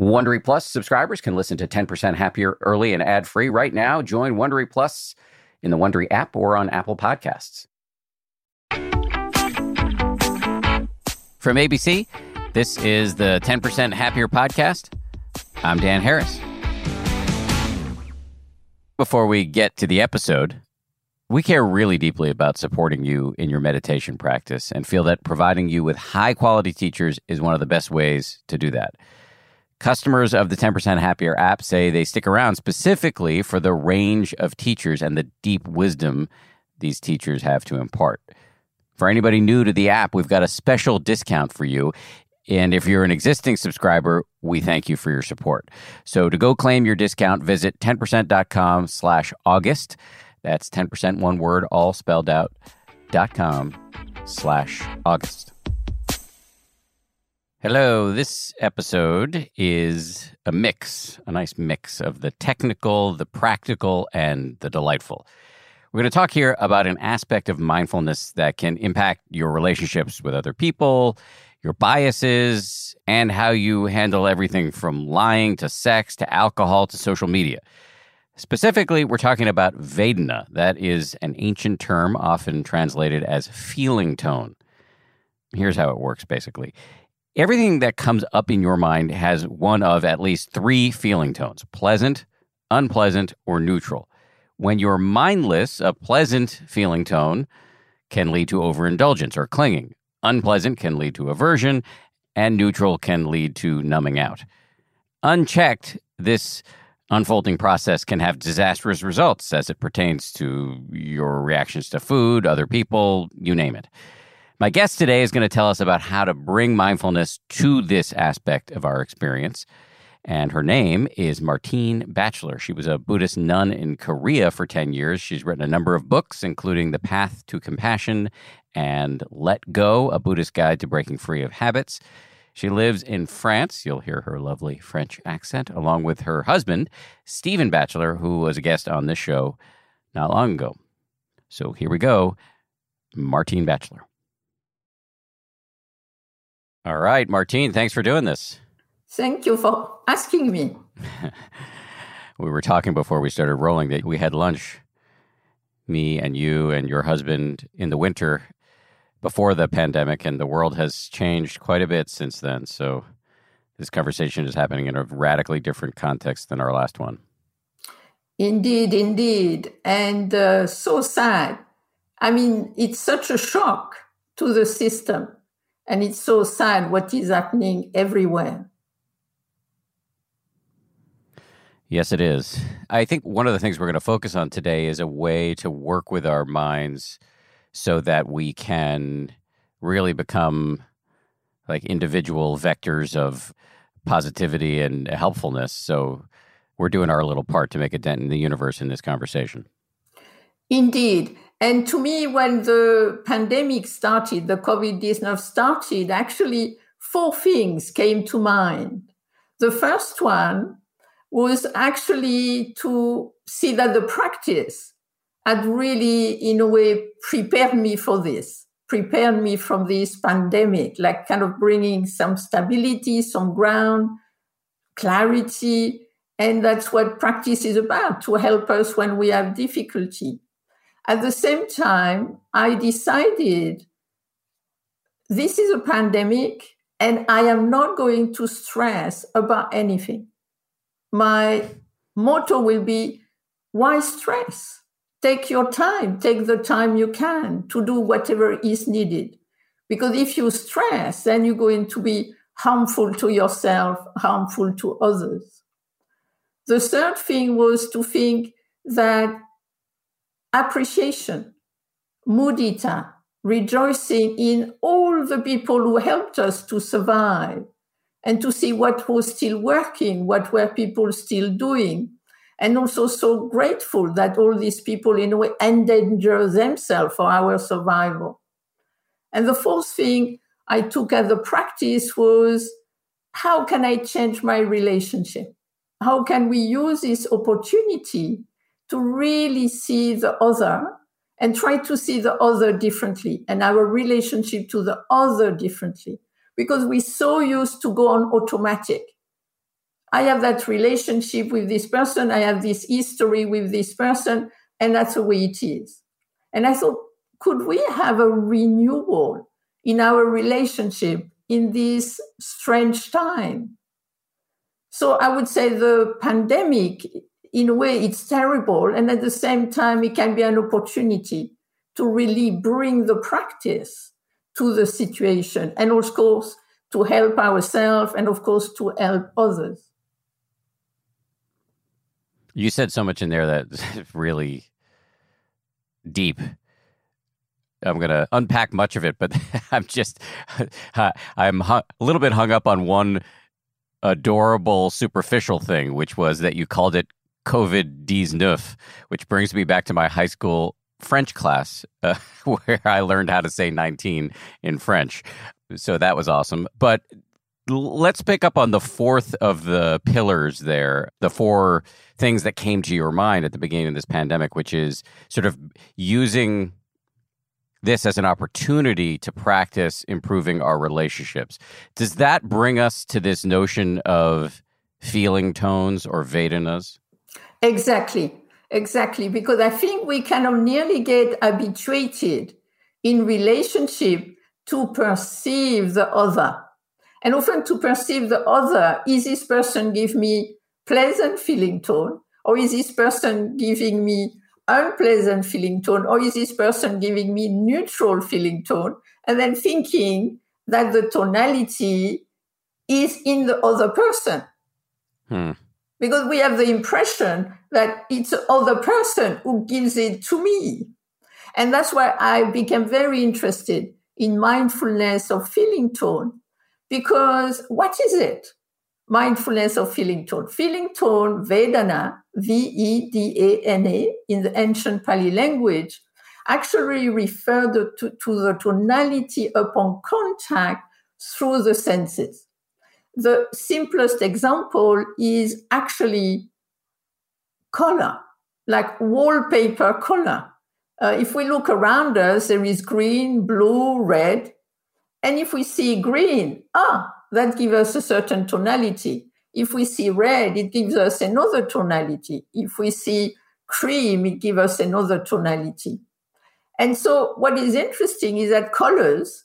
Wondery Plus subscribers can listen to 10% Happier early and ad free right now. Join Wondery Plus in the Wondery app or on Apple Podcasts. From ABC, this is the 10% Happier podcast. I'm Dan Harris. Before we get to the episode, we care really deeply about supporting you in your meditation practice and feel that providing you with high quality teachers is one of the best ways to do that. Customers of the 10% Happier app say they stick around specifically for the range of teachers and the deep wisdom these teachers have to impart. For anybody new to the app, we've got a special discount for you. And if you're an existing subscriber, we thank you for your support. So to go claim your discount, visit 10%.com slash August. That's 10% one word, all spelled out, dot com slash August. Hello, this episode is a mix, a nice mix of the technical, the practical, and the delightful. We're going to talk here about an aspect of mindfulness that can impact your relationships with other people, your biases, and how you handle everything from lying to sex to alcohol to social media. Specifically, we're talking about Vedana. That is an ancient term often translated as feeling tone. Here's how it works basically everything that comes up in your mind has one of at least three feeling tones pleasant, unpleasant, or neutral. When you're mindless, a pleasant feeling tone can lead to overindulgence or clinging. Unpleasant can lead to aversion, and neutral can lead to numbing out. Unchecked, this unfolding process can have disastrous results as it pertains to your reactions to food, other people, you name it. My guest today is going to tell us about how to bring mindfulness to this aspect of our experience. And her name is Martine Batchelor. She was a Buddhist nun in Korea for 10 years. She's written a number of books, including The Path to Compassion and Let Go, a Buddhist guide to breaking free of habits. She lives in France. You'll hear her lovely French accent, along with her husband, Stephen Batchelor, who was a guest on this show not long ago. So here we go Martine Batchelor. All right, Martine, thanks for doing this. Thank you for asking me. we were talking before we started rolling that we had lunch, me and you and your husband, in the winter before the pandemic, and the world has changed quite a bit since then. So this conversation is happening in a radically different context than our last one. Indeed, indeed. And uh, so sad. I mean, it's such a shock to the system and it's so sad what is happening everywhere. Yes, it is. I think one of the things we're going to focus on today is a way to work with our minds so that we can really become like individual vectors of positivity and helpfulness. So we're doing our little part to make a dent in the universe in this conversation. Indeed. And to me, when the pandemic started, the COVID 19 started, actually four things came to mind. The first one was actually to see that the practice had really, in a way, prepared me for this, prepared me from this pandemic, like kind of bringing some stability, some ground, clarity. And that's what practice is about to help us when we have difficulty. At the same time, I decided this is a pandemic and I am not going to stress about anything. My motto will be why stress? Take your time, take the time you can to do whatever is needed. Because if you stress, then you're going to be harmful to yourself, harmful to others. The third thing was to think that appreciation, mudita, rejoicing in all the people who helped us to survive and to see what was still working, what were people still doing. And also so grateful that all these people in a way endanger themselves for our survival. And the fourth thing I took as a practice was how can I change my relationship? How can we use this opportunity to really see the other and try to see the other differently and our relationship to the other differently because we're so used to go on automatic I have that relationship with this person. I have this history with this person. And that's the way it is. And I thought, could we have a renewal in our relationship in this strange time? So I would say the pandemic, in a way, it's terrible. And at the same time, it can be an opportunity to really bring the practice to the situation and of course to help ourselves and of course to help others. You said so much in there that's really deep. I'm going to unpack much of it, but I'm just, I'm a little bit hung up on one adorable, superficial thing, which was that you called it COVID 19, which brings me back to my high school French class uh, where I learned how to say 19 in French. So that was awesome. But let's pick up on the fourth of the pillars there, the four things that came to your mind at the beginning of this pandemic, which is sort of using this as an opportunity to practice improving our relationships. Does that bring us to this notion of feeling tones or Vedanas? Exactly. Exactly. Because I think we kind of nearly get habituated in relationship to perceive the other. And often to perceive the other, is this person give me pleasant feeling tone? Or is this person giving me unpleasant feeling tone? Or is this person giving me neutral feeling tone? And then thinking that the tonality is in the other person. Hmm. Because we have the impression that it's the other person who gives it to me. And that's why I became very interested in mindfulness of feeling tone. Because what is it? Mindfulness of feeling tone. Feeling tone, Vedana, V E D A N A, in the ancient Pali language, actually referred to, to the tonality upon contact through the senses. The simplest example is actually color, like wallpaper color. Uh, if we look around us, there is green, blue, red. And if we see green, ah, that gives us a certain tonality. If we see red, it gives us another tonality. If we see cream, it gives us another tonality. And so what is interesting is that colors,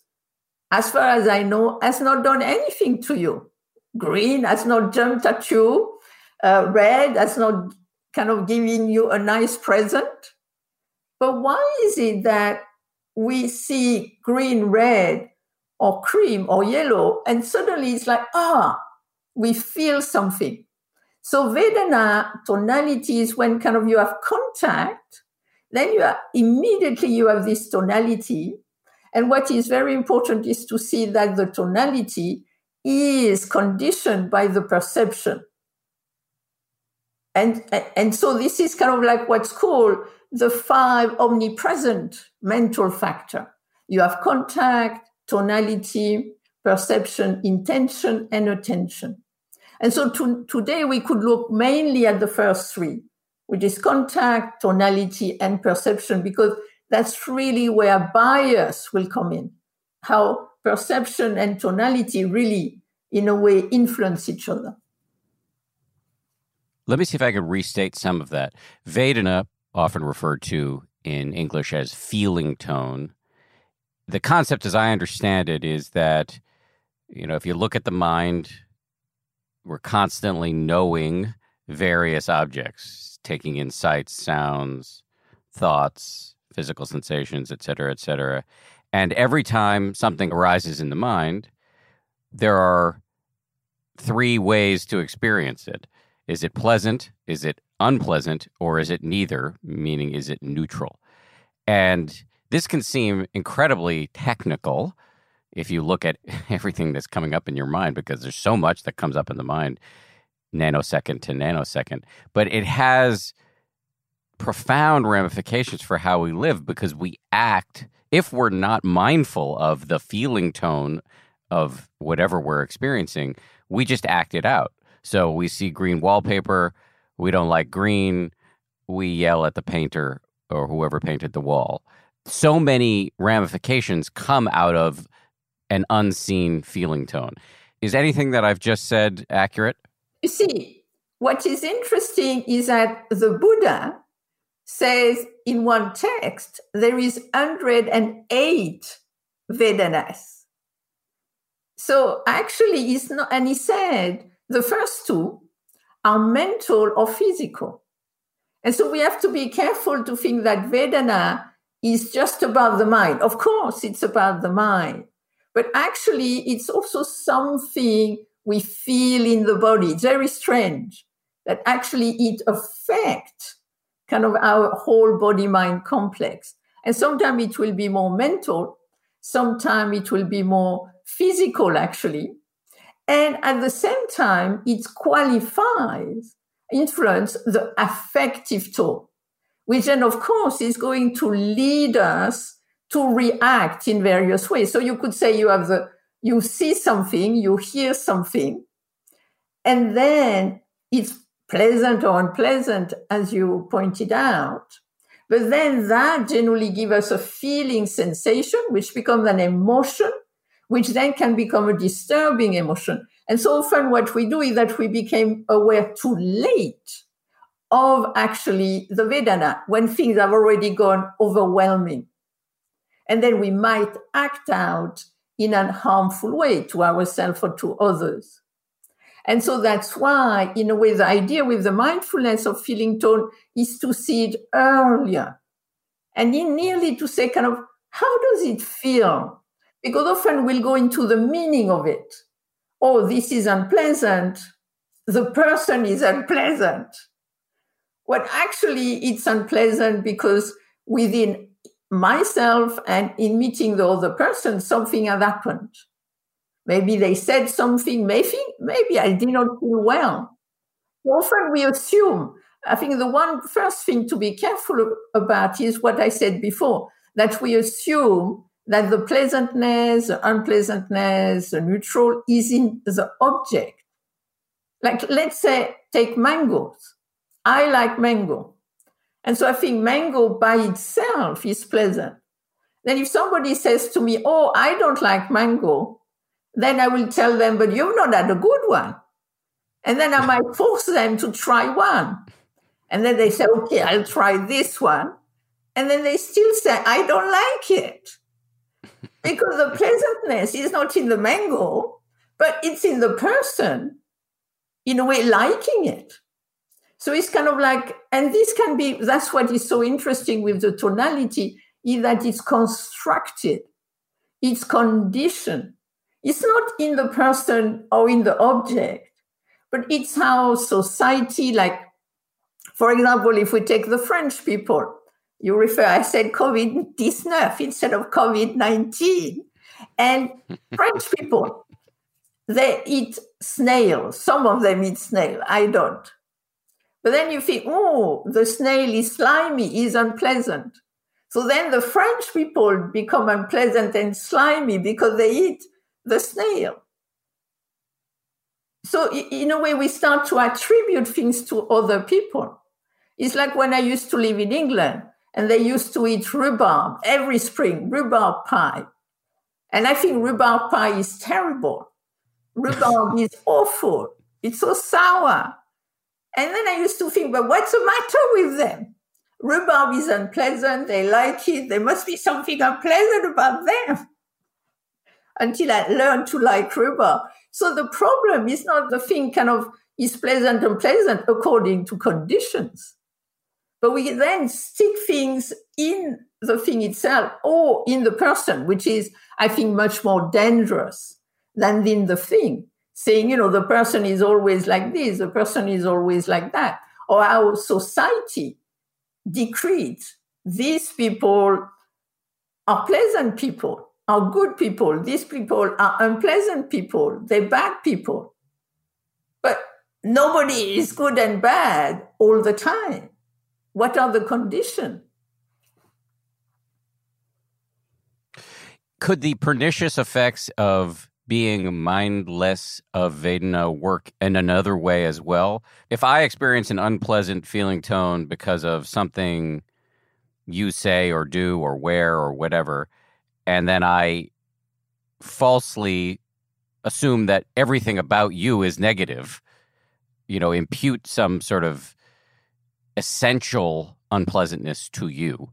as far as I know, has not done anything to you. Green has not jumped at you. Uh, red has not kind of giving you a nice present. But why is it that we see green, red, or cream or yellow, and suddenly it's like, ah, we feel something. So Vedana tonality is when kind of you have contact, then you are immediately you have this tonality. And what is very important is to see that the tonality is conditioned by the perception. And, and so this is kind of like what's called the five omnipresent mental factor. You have contact, tonality, perception, intention, and attention. And so to, today we could look mainly at the first three, which is contact, tonality, and perception, because that's really where bias will come in. How perception and tonality really, in a way, influence each other. Let me see if I can restate some of that. Vedana, often referred to in English as feeling tone. The concept, as I understand it, is that, you know, if you look at the mind, we're constantly knowing various objects, taking in sights, sounds, thoughts, physical sensations, et cetera, et cetera. And every time something arises in the mind, there are three ways to experience it. Is it pleasant? Is it unpleasant? Or is it neither? Meaning, is it neutral? And this can seem incredibly technical if you look at everything that's coming up in your mind, because there's so much that comes up in the mind nanosecond to nanosecond. But it has profound ramifications for how we live because we act, if we're not mindful of the feeling tone of whatever we're experiencing, we just act it out. So we see green wallpaper, we don't like green, we yell at the painter or whoever painted the wall. So many ramifications come out of an unseen feeling tone. Is anything that I've just said accurate? You see, what is interesting is that the Buddha says in one text there is 108 Vedanas. So actually, it's not, and he said the first two are mental or physical. And so we have to be careful to think that Vedana is just about the mind. Of course, it's about the mind, but actually, it's also something we feel in the body. It's very strange that actually it affects kind of our whole body mind complex. And sometimes it will be more mental, sometimes it will be more physical, actually. And at the same time, it qualifies, influence the affective tone, which then, of course, is going to lead us to react in various ways. So you could say you have the, you see something, you hear something, and then it's pleasant or unpleasant, as you pointed out. But then that generally gives us a feeling sensation, which becomes an emotion, which then can become a disturbing emotion. And so often what we do is that we became aware too late of actually the Vedana when things have already gone overwhelming. And then we might act out in a harmful way to ourselves or to others. And so that's why, in a way, the idea with the mindfulness of feeling tone is to see it earlier and in nearly to say kind of, how does it feel? Because often we'll go into the meaning of it. Oh, this is unpleasant. The person is unpleasant. What actually it's unpleasant because within myself and in meeting the other person, something had happened. Maybe they said something, maybe, maybe I did not feel well. Often we assume. I think the one first thing to be careful about is what I said before, that we assume that the pleasantness, the unpleasantness, the neutral is in the object. Like, let's say, take mangoes. I like mango. And so I think mango by itself is pleasant. Then if somebody says to me, Oh, I don't like mango, then I will tell them, but you've not had a good one. And then I might force them to try one. And then they say, okay, I'll try this one. And then they still say, I don't like it. Because the pleasantness is not in the mango, but it's in the person, in a way, liking it. So it's kind of like, and this can be, that's what is so interesting with the tonality, is that it's constructed, it's conditioned. It's not in the person or in the object, but it's how society, like, for example, if we take the French people, you refer, I said COVID 19 instead of COVID 19. And French people, they eat snails. Some of them eat snail. I don't. But then you think, oh, the snail is slimy, is unpleasant. So then the French people become unpleasant and slimy because they eat the snail. So, in a way, we start to attribute things to other people. It's like when I used to live in England and they used to eat rhubarb every spring, rhubarb pie. And I think rhubarb pie is terrible. Rhubarb is awful. It's so sour. And then I used to think, but what's the matter with them? Rhubarb is unpleasant. They like it. There must be something unpleasant about them until I learned to like rhubarb. So the problem is not the thing kind of is pleasant and pleasant according to conditions. But we then stick things in the thing itself or in the person, which is, I think, much more dangerous than in the thing. Saying, you know, the person is always like this, the person is always like that. Or our society decrees these people are pleasant people are good people. These people are unpleasant people. They're bad people. But nobody is good and bad all the time. What are the conditions? Could the pernicious effects of being mindless of Vedana work in another way as well? If I experience an unpleasant feeling tone because of something you say or do or wear or whatever, and then I falsely assume that everything about you is negative, you know, impute some sort of essential unpleasantness to you,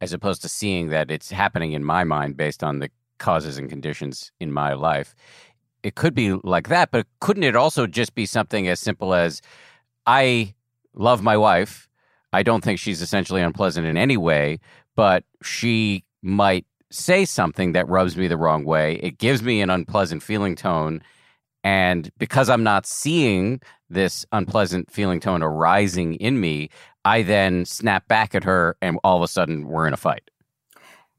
as opposed to seeing that it's happening in my mind based on the causes and conditions in my life. It could be like that, but couldn't it also just be something as simple as I love my wife. I don't think she's essentially unpleasant in any way, but she might say something that rubs me the wrong way. It gives me an unpleasant feeling tone. And because I'm not seeing this unpleasant feeling tone arising in me, I then snap back at her and all of a sudden we're in a fight.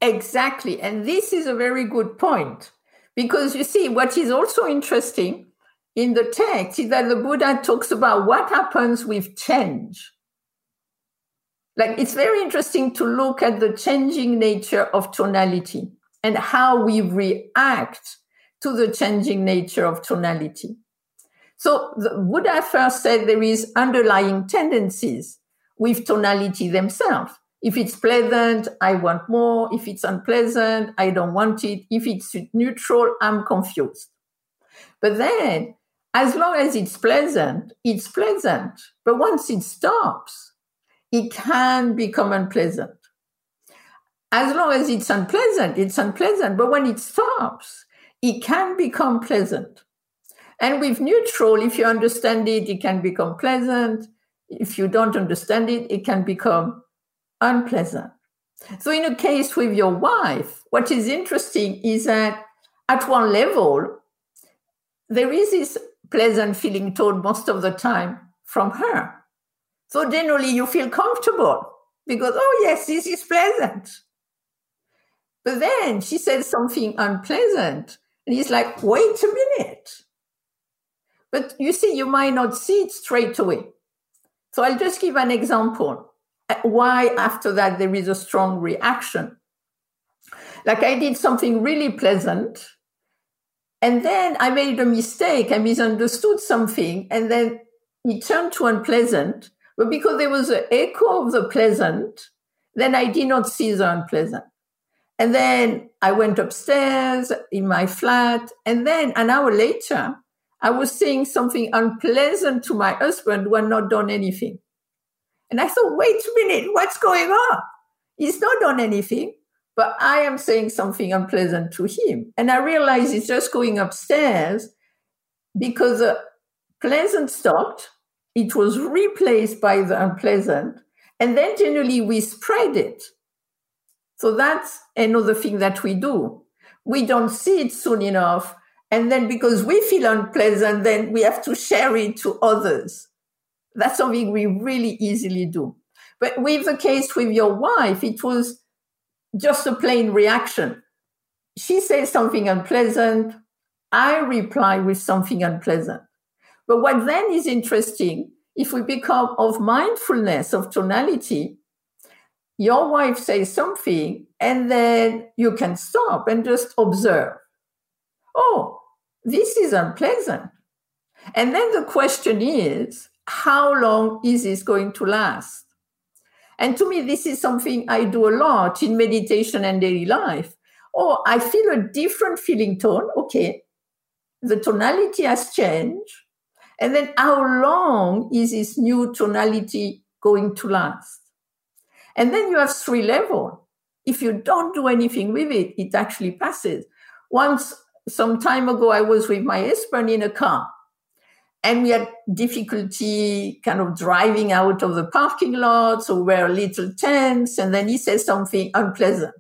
Exactly. And this is a very good point because you see, what is also interesting in the text is that the Buddha talks about what happens with change. Like it's very interesting to look at the changing nature of tonality and how we react to the changing nature of tonality. So the Buddha first said there is underlying tendencies with tonality themselves. If it's pleasant, I want more. If it's unpleasant, I don't want it. If it's neutral, I'm confused. But then, as long as it's pleasant, it's pleasant. But once it stops, it can become unpleasant. As long as it's unpleasant, it's unpleasant. But when it stops, it can become pleasant. And with neutral, if you understand it, it can become pleasant. If you don't understand it, it can become unpleasant. So, in a case with your wife, what is interesting is that at one level, there is this pleasant feeling tone most of the time from her. So, generally, you feel comfortable because, oh, yes, this is pleasant. But then she said something unpleasant, and he's like, wait a minute. But you see, you might not see it straight away. So, I'll just give an example uh, why after that there is a strong reaction. Like I did something really pleasant, and then I made a mistake, I misunderstood something, and then it turned to unpleasant. But because there was an echo of the pleasant, then I did not see the unpleasant. And then I went upstairs in my flat, and then an hour later, I was saying something unpleasant to my husband who had not done anything. And I thought, wait a minute, what's going on? He's not done anything, but I am saying something unpleasant to him. And I realized he's just going upstairs because the pleasant stopped. It was replaced by the unpleasant. And then generally we spread it. So that's another thing that we do. We don't see it soon enough. And then because we feel unpleasant, then we have to share it to others. That's something we really easily do. But with the case with your wife, it was just a plain reaction. She says something unpleasant. I reply with something unpleasant. But what then is interesting, if we become of mindfulness of tonality, your wife says something and then you can stop and just observe. Oh, this is unpleasant. And then the question is, how long is this going to last? And to me, this is something I do a lot in meditation and daily life. Oh, I feel a different feeling tone. Okay. The tonality has changed. And then how long is this new tonality going to last? And then you have three levels. If you don't do anything with it, it actually passes. Once, some time ago, I was with my husband in a car and we had difficulty kind of driving out of the parking lot. So we were a little tense. And then he says something unpleasant.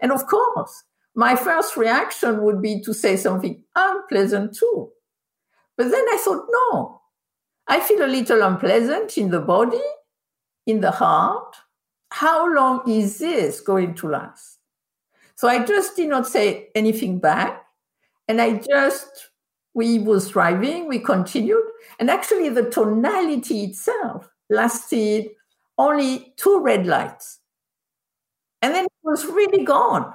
And of course, my first reaction would be to say something unpleasant too. But then I thought, no, I feel a little unpleasant in the body, in the heart. How long is this going to last? So I just did not say anything back. And I just we was driving, we continued, and actually the tonality itself lasted only two red lights. And then it was really gone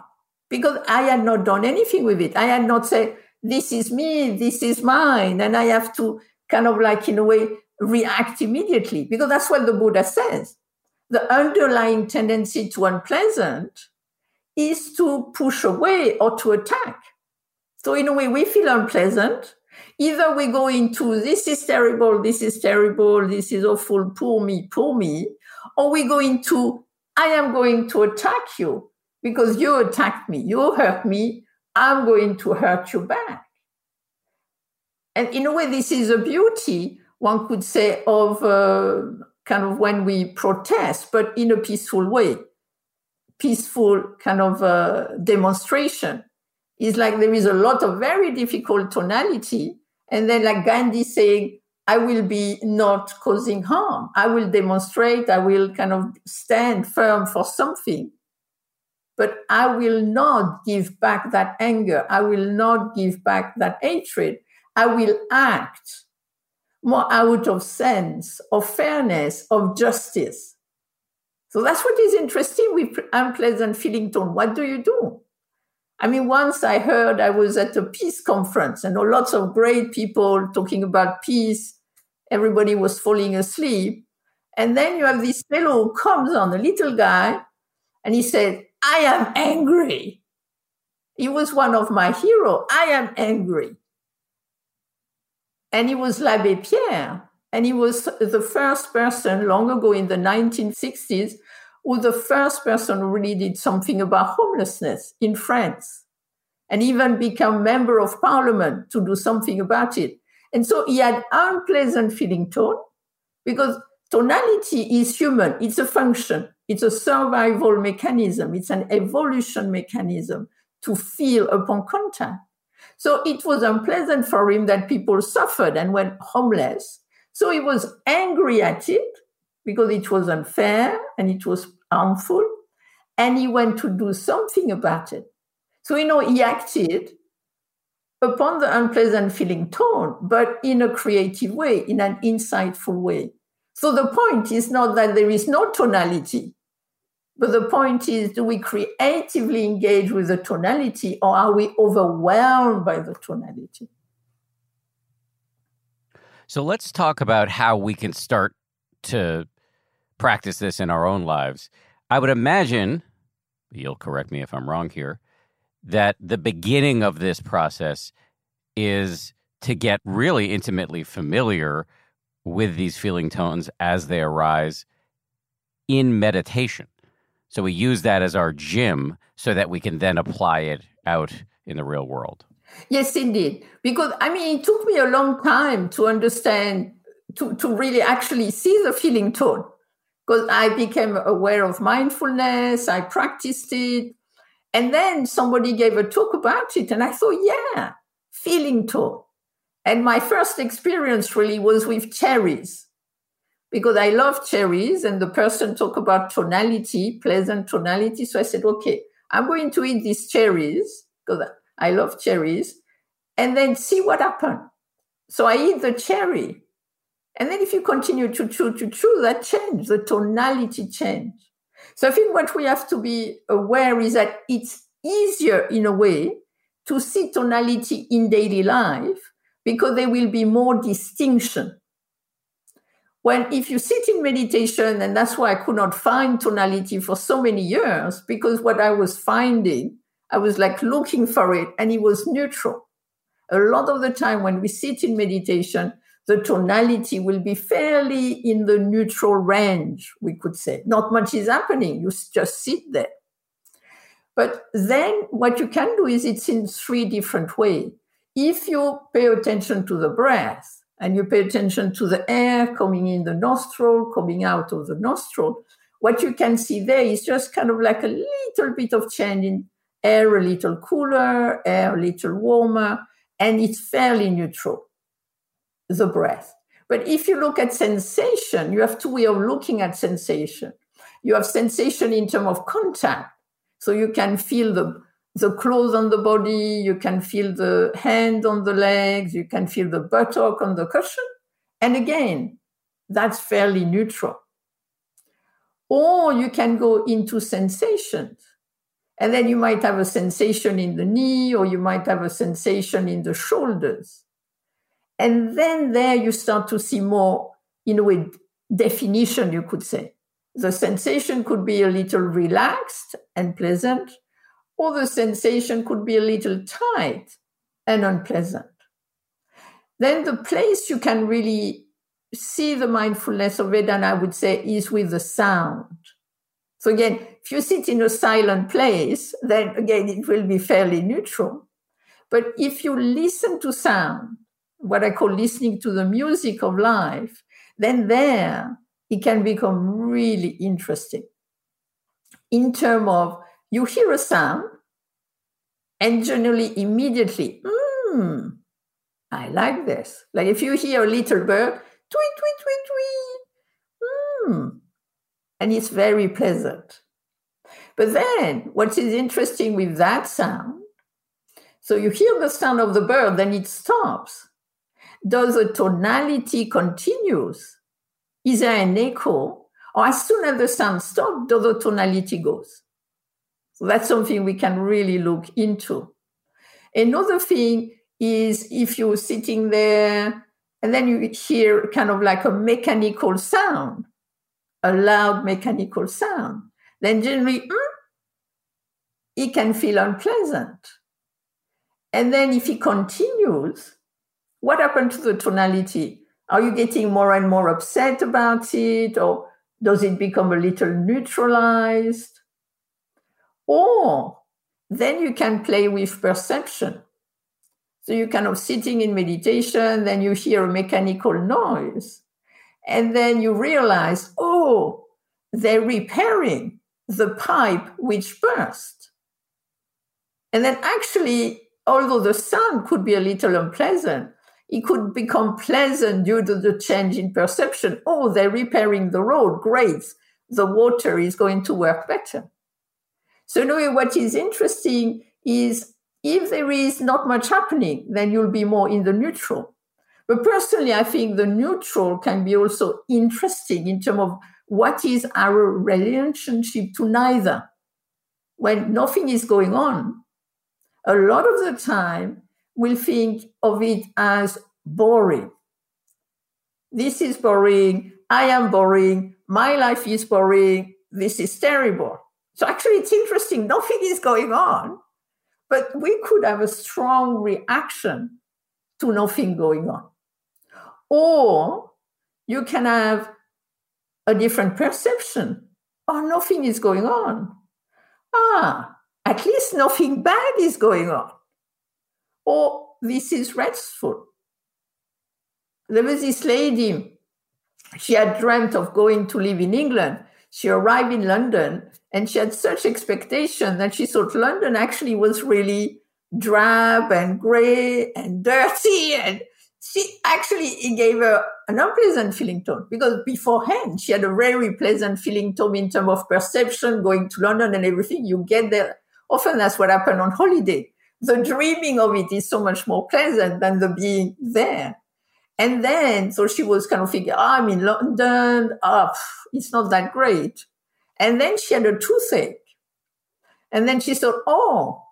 because I had not done anything with it. I had not said, this is me, this is mine. And I have to kind of like, in a way, react immediately because that's what the Buddha says. The underlying tendency to unpleasant is to push away or to attack. So in a way, we feel unpleasant, Either we go into this is terrible, this is terrible, this is awful, poor me, poor me, or we go into I am going to attack you because you attacked me, you hurt me, I'm going to hurt you back. And in a way, this is a beauty, one could say, of uh, kind of when we protest, but in a peaceful way. Peaceful kind of uh, demonstration is like there is a lot of very difficult tonality. And then, like Gandhi saying, I will be not causing harm. I will demonstrate, I will kind of stand firm for something. But I will not give back that anger. I will not give back that hatred. I will act more out of sense, of fairness, of justice. So that's what is interesting with unpleasant feeling tone. What do you do? I mean, once I heard I was at a peace conference and lots of great people talking about peace. Everybody was falling asleep. And then you have this fellow who comes on, a little guy, and he said, I am angry. He was one of my heroes. I am angry. And he was L'Abbé Pierre. And he was the first person long ago in the 1960s who the first person who really did something about homelessness in France and even become member of parliament to do something about it. And so he had unpleasant feeling tone because tonality is human. It's a function. It's a survival mechanism. It's an evolution mechanism to feel upon contact. So it was unpleasant for him that people suffered and went homeless. So he was angry at it because it was unfair and it was harmful. And he went to do something about it. So, you know, he acted upon the unpleasant feeling tone, but in a creative way, in an insightful way. So the point is not that there is no tonality, but the point is do we creatively engage with the tonality or are we overwhelmed by the tonality? So let's talk about how we can start to practice this in our own lives. I would imagine, you'll correct me if I'm wrong here, that the beginning of this process is to get really intimately familiar with these feeling tones as they arise in meditation. So we use that as our gym so that we can then apply it out in the real world. Yes, indeed. Because I mean, it took me a long time to understand, to, to really actually see the feeling tone. Because I became aware of mindfulness, I practiced it. And then somebody gave a talk about it, and I thought, yeah, feeling tone. And my first experience really was with cherries because I love cherries and the person talked about tonality, pleasant tonality. So I said, okay, I'm going to eat these cherries because I love cherries and then see what happens. So I eat the cherry. And then if you continue to chew, to chew, that change, the tonality change. So I think what we have to be aware is that it's easier in a way to see tonality in daily life because there will be more distinction when if you sit in meditation and that's why i could not find tonality for so many years because what i was finding i was like looking for it and it was neutral. A lot of the time when we sit in meditation the tonality will be fairly in the neutral range we could say. Not much is happening you just sit there. But then what you can do is it's in three different ways if you pay attention to the breath and you pay attention to the air coming in the nostril, coming out of the nostril, what you can see there is just kind of like a little bit of change in air a little cooler, air a little warmer, and it's fairly neutral, the breath. But if you look at sensation, you have two ways of looking at sensation. You have sensation in terms of contact. So you can feel the the clothes on the body, you can feel the hand on the legs, you can feel the buttock on the cushion. And again, that's fairly neutral. Or you can go into sensations. And then you might have a sensation in the knee, or you might have a sensation in the shoulders. And then there you start to see more, in a way, definition, you could say. The sensation could be a little relaxed and pleasant, or the sensation could be a little tight and unpleasant. then the place you can really see the mindfulness of Vedana, I would say, is with the sound. So again, if you sit in a silent place, then again, it will be fairly neutral. But if you listen to sound, what I call listening to the music of life, then there it can become really interesting in terms of you hear a sound and generally immediately, hmm, I like this. Like if you hear a little bird, tweet, tweet, tweet, tweet, hmm, and it's very pleasant. But then what is interesting with that sound, so you hear the sound of the bird, then it stops. Does the tonality continues? Is there an echo? Or as soon as the sound stops, does the tonality goes? So that's something we can really look into. Another thing is if you're sitting there and then you hear kind of like a mechanical sound, a loud mechanical sound, then generally mm, it can feel unpleasant. And then if it continues, what happened to the tonality? Are you getting more and more upset about it? Or does it become a little neutralized? Or then you can play with perception. So you're kind of sitting in meditation, then you hear a mechanical noise, and then you realize, oh, they're repairing the pipe which burst. And then actually, although the sound could be a little unpleasant, it could become pleasant due to the change in perception. Oh, they're repairing the road. Great. The water is going to work better. So, anyway, what is interesting is if there is not much happening, then you'll be more in the neutral. But personally, I think the neutral can be also interesting in terms of what is our relationship to neither. When nothing is going on, a lot of the time we'll think of it as boring. This is boring. I am boring. My life is boring. This is terrible. So actually, it's interesting. Nothing is going on, but we could have a strong reaction to nothing going on. Or you can have a different perception. Oh, nothing is going on. Ah, at least nothing bad is going on. Or this is restful. There was this lady, she had dreamt of going to live in England. She arrived in London and she had such expectation that she thought London actually was really drab and gray and dirty. And she actually, it gave her an unpleasant feeling tone because beforehand she had a very pleasant feeling tone in terms of perception, going to London and everything. You get there. Often that's what happened on holiday. The dreaming of it is so much more pleasant than the being there. And then, so she was kind of thinking, oh, ah, I'm in London. Oh, it's not that great. And then she had a toothache. And then she thought, oh,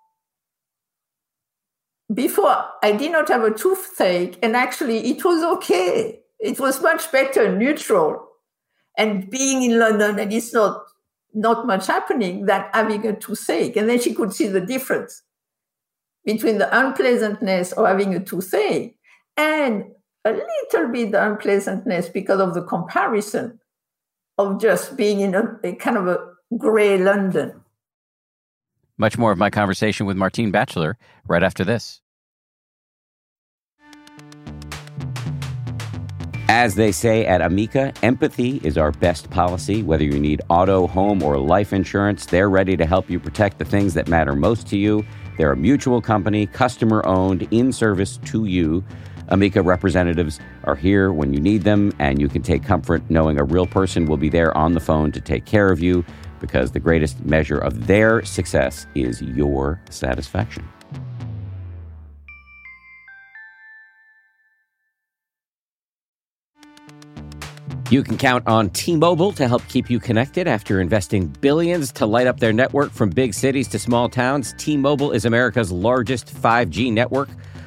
before I did not have a toothache. And actually, it was okay. It was much better, neutral. And being in London, and it's not, not much happening than having a toothache. And then she could see the difference between the unpleasantness of having a toothache and a little bit the unpleasantness because of the comparison of just being in a, a kind of a gray London. Much more of my conversation with Martine Batchelor right after this. As they say at Amica, empathy is our best policy. Whether you need auto, home, or life insurance, they're ready to help you protect the things that matter most to you. They're a mutual company, customer owned, in service to you. Amica representatives are here when you need them, and you can take comfort knowing a real person will be there on the phone to take care of you because the greatest measure of their success is your satisfaction. You can count on T Mobile to help keep you connected after investing billions to light up their network from big cities to small towns. T Mobile is America's largest 5G network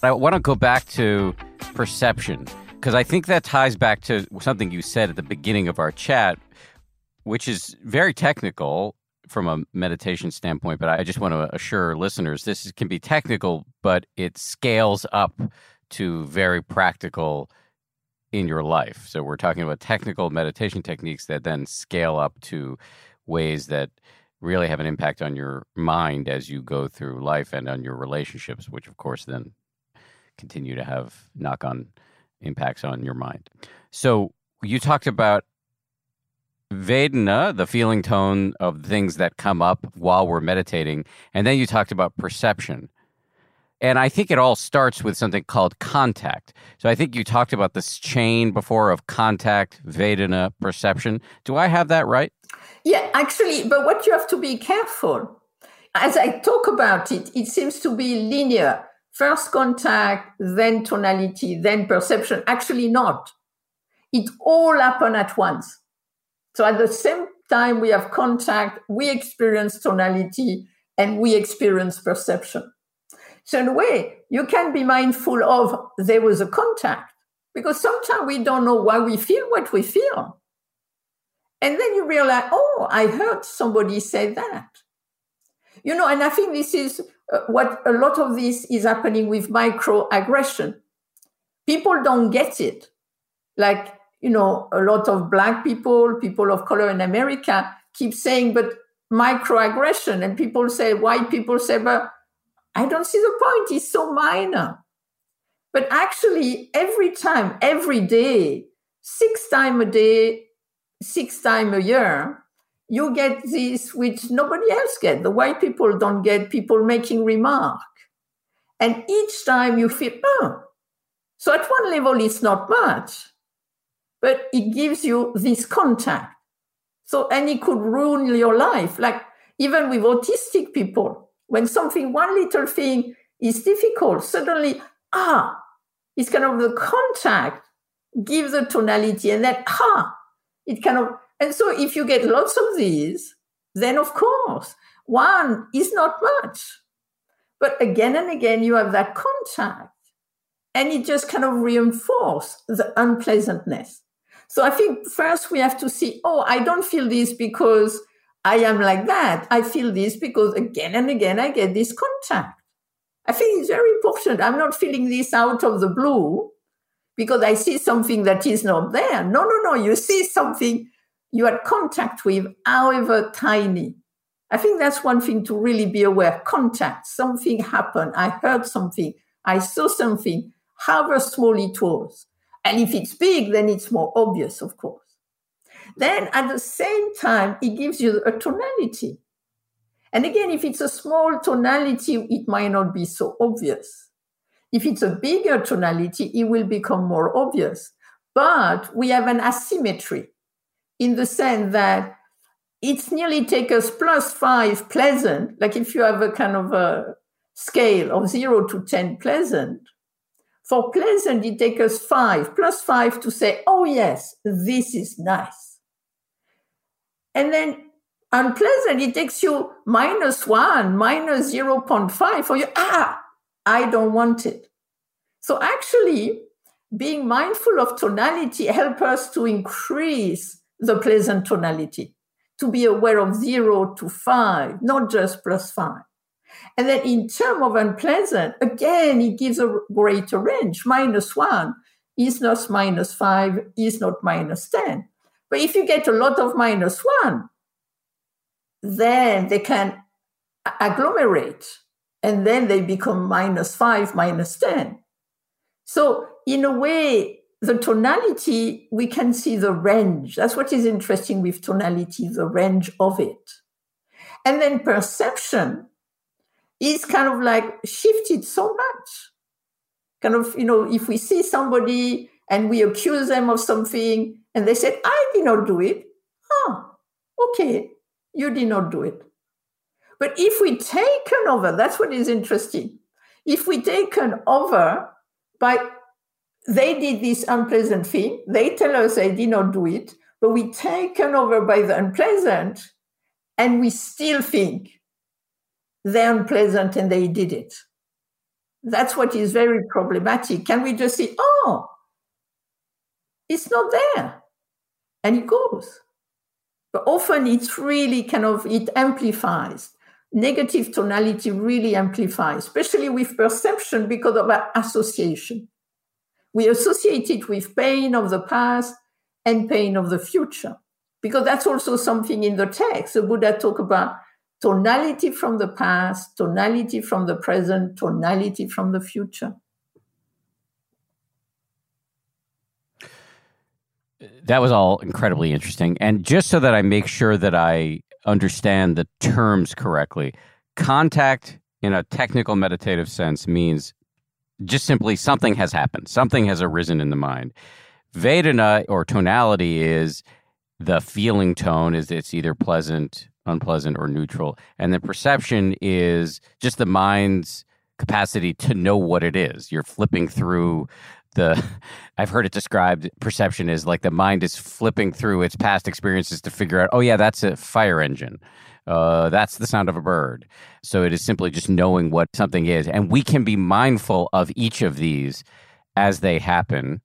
I want to go back to perception because I think that ties back to something you said at the beginning of our chat, which is very technical from a meditation standpoint. But I just want to assure listeners this can be technical, but it scales up to very practical in your life. So we're talking about technical meditation techniques that then scale up to ways that really have an impact on your mind as you go through life and on your relationships, which of course then continue to have knock on impacts on your mind. So you talked about Vedana, the feeling tone of things that come up while we're meditating, and then you talked about perception. And I think it all starts with something called contact. So I think you talked about this chain before of contact, Vedana, perception. Do I have that right? Yeah, actually, but what you have to be careful. As I talk about it, it seems to be linear first contact, then tonality, then perception. Actually, not. It all happen at once. So at the same time we have contact, we experience tonality and we experience perception. So in a way, you can be mindful of there was a contact because sometimes we don't know why we feel what we feel. And then you realize, oh, I heard somebody say that. You know, and I think this is uh, what a lot of this is happening with microaggression. People don't get it. Like, you know, a lot of black people, people of color in America keep saying, but microaggression. And people say, white people say, but I don't see the point. It's so minor. But actually, every time, every day, six times a day, six times a year, you get this which nobody else get. The white people don't get people making remark. And each time you feel, oh, so at one level it's not much, but it gives you this contact. So, and it could ruin your life. Like even with autistic people, when something, one little thing is difficult, suddenly, ah, it's kind of the contact gives a tonality and that, ah, it kind of and so if you get lots of these, then of course, one is not much. But again and again, you have that contact and it just kind of reinforces the unpleasantness. So I think first we have to see, oh, I don't feel this because I am like that. I feel this because again and again I get this contact. I think it's very important. I'm not feeling this out of the blue because I see something that is not there. No, no, no. You see something you had contact with, however tiny. I think that's one thing to really be aware. Contact, something happened. I heard something. I saw something, however small it was. And if it's big, then it's more obvious, of course. Then at the same time, it gives you a tonality. And again, if it's a small tonality, it might not be so obvious. If it's a bigger tonality, it will become more obvious. But we have an asymmetry in the sense that it's nearly take us plus five pleasant, like if you have a kind of a scale of zero to 10 pleasant, for pleasant, it takes us five, plus five to say, oh, yes, this is nice. And then unpleasant, it takes you minus one, minus 0.5 for you. Ah, I don't want it. So actually, being mindful of tonality help us to increase the pleasant tonality, to be aware of zero to five, not just plus five. And then in terms of unpleasant, again, it gives a greater range. Minus one is not minus five, is not minus 10. But if you get a lot of minus one, then they can agglomerate and then they become minus five, minus 10. So, in a way, the tonality, we can see the range. That's what is interesting with tonality, the range of it. And then perception is kind of like shifted so much. Kind of, you know, if we see somebody and we accuse them of something and they said, I did not do it. Oh, okay, you did not do it. But if we take an over, that's what is interesting. If we take an over by they did this unpleasant thing, they tell us they did not do it, but we taken over by the unpleasant, and we still think they're unpleasant and they did it. That's what is very problematic. Can we just say, oh, it's not there? And it goes. But often it's really kind of, it amplifies. Negative tonality really amplifies, especially with perception because of association. We associate it with pain of the past and pain of the future. Because that's also something in the text. The Buddha talk about tonality from the past, tonality from the present, tonality from the future. That was all incredibly interesting. And just so that I make sure that I understand the terms correctly, contact in a technical meditative sense means just simply something has happened, something has arisen in the mind. Vedana or tonality is the feeling tone, is it's either pleasant, unpleasant, or neutral. And the perception is just the mind's capacity to know what it is. You're flipping through the I've heard it described perception is like the mind is flipping through its past experiences to figure out, oh yeah, that's a fire engine. Uh, that's the sound of a bird. So it is simply just knowing what something is. And we can be mindful of each of these as they happen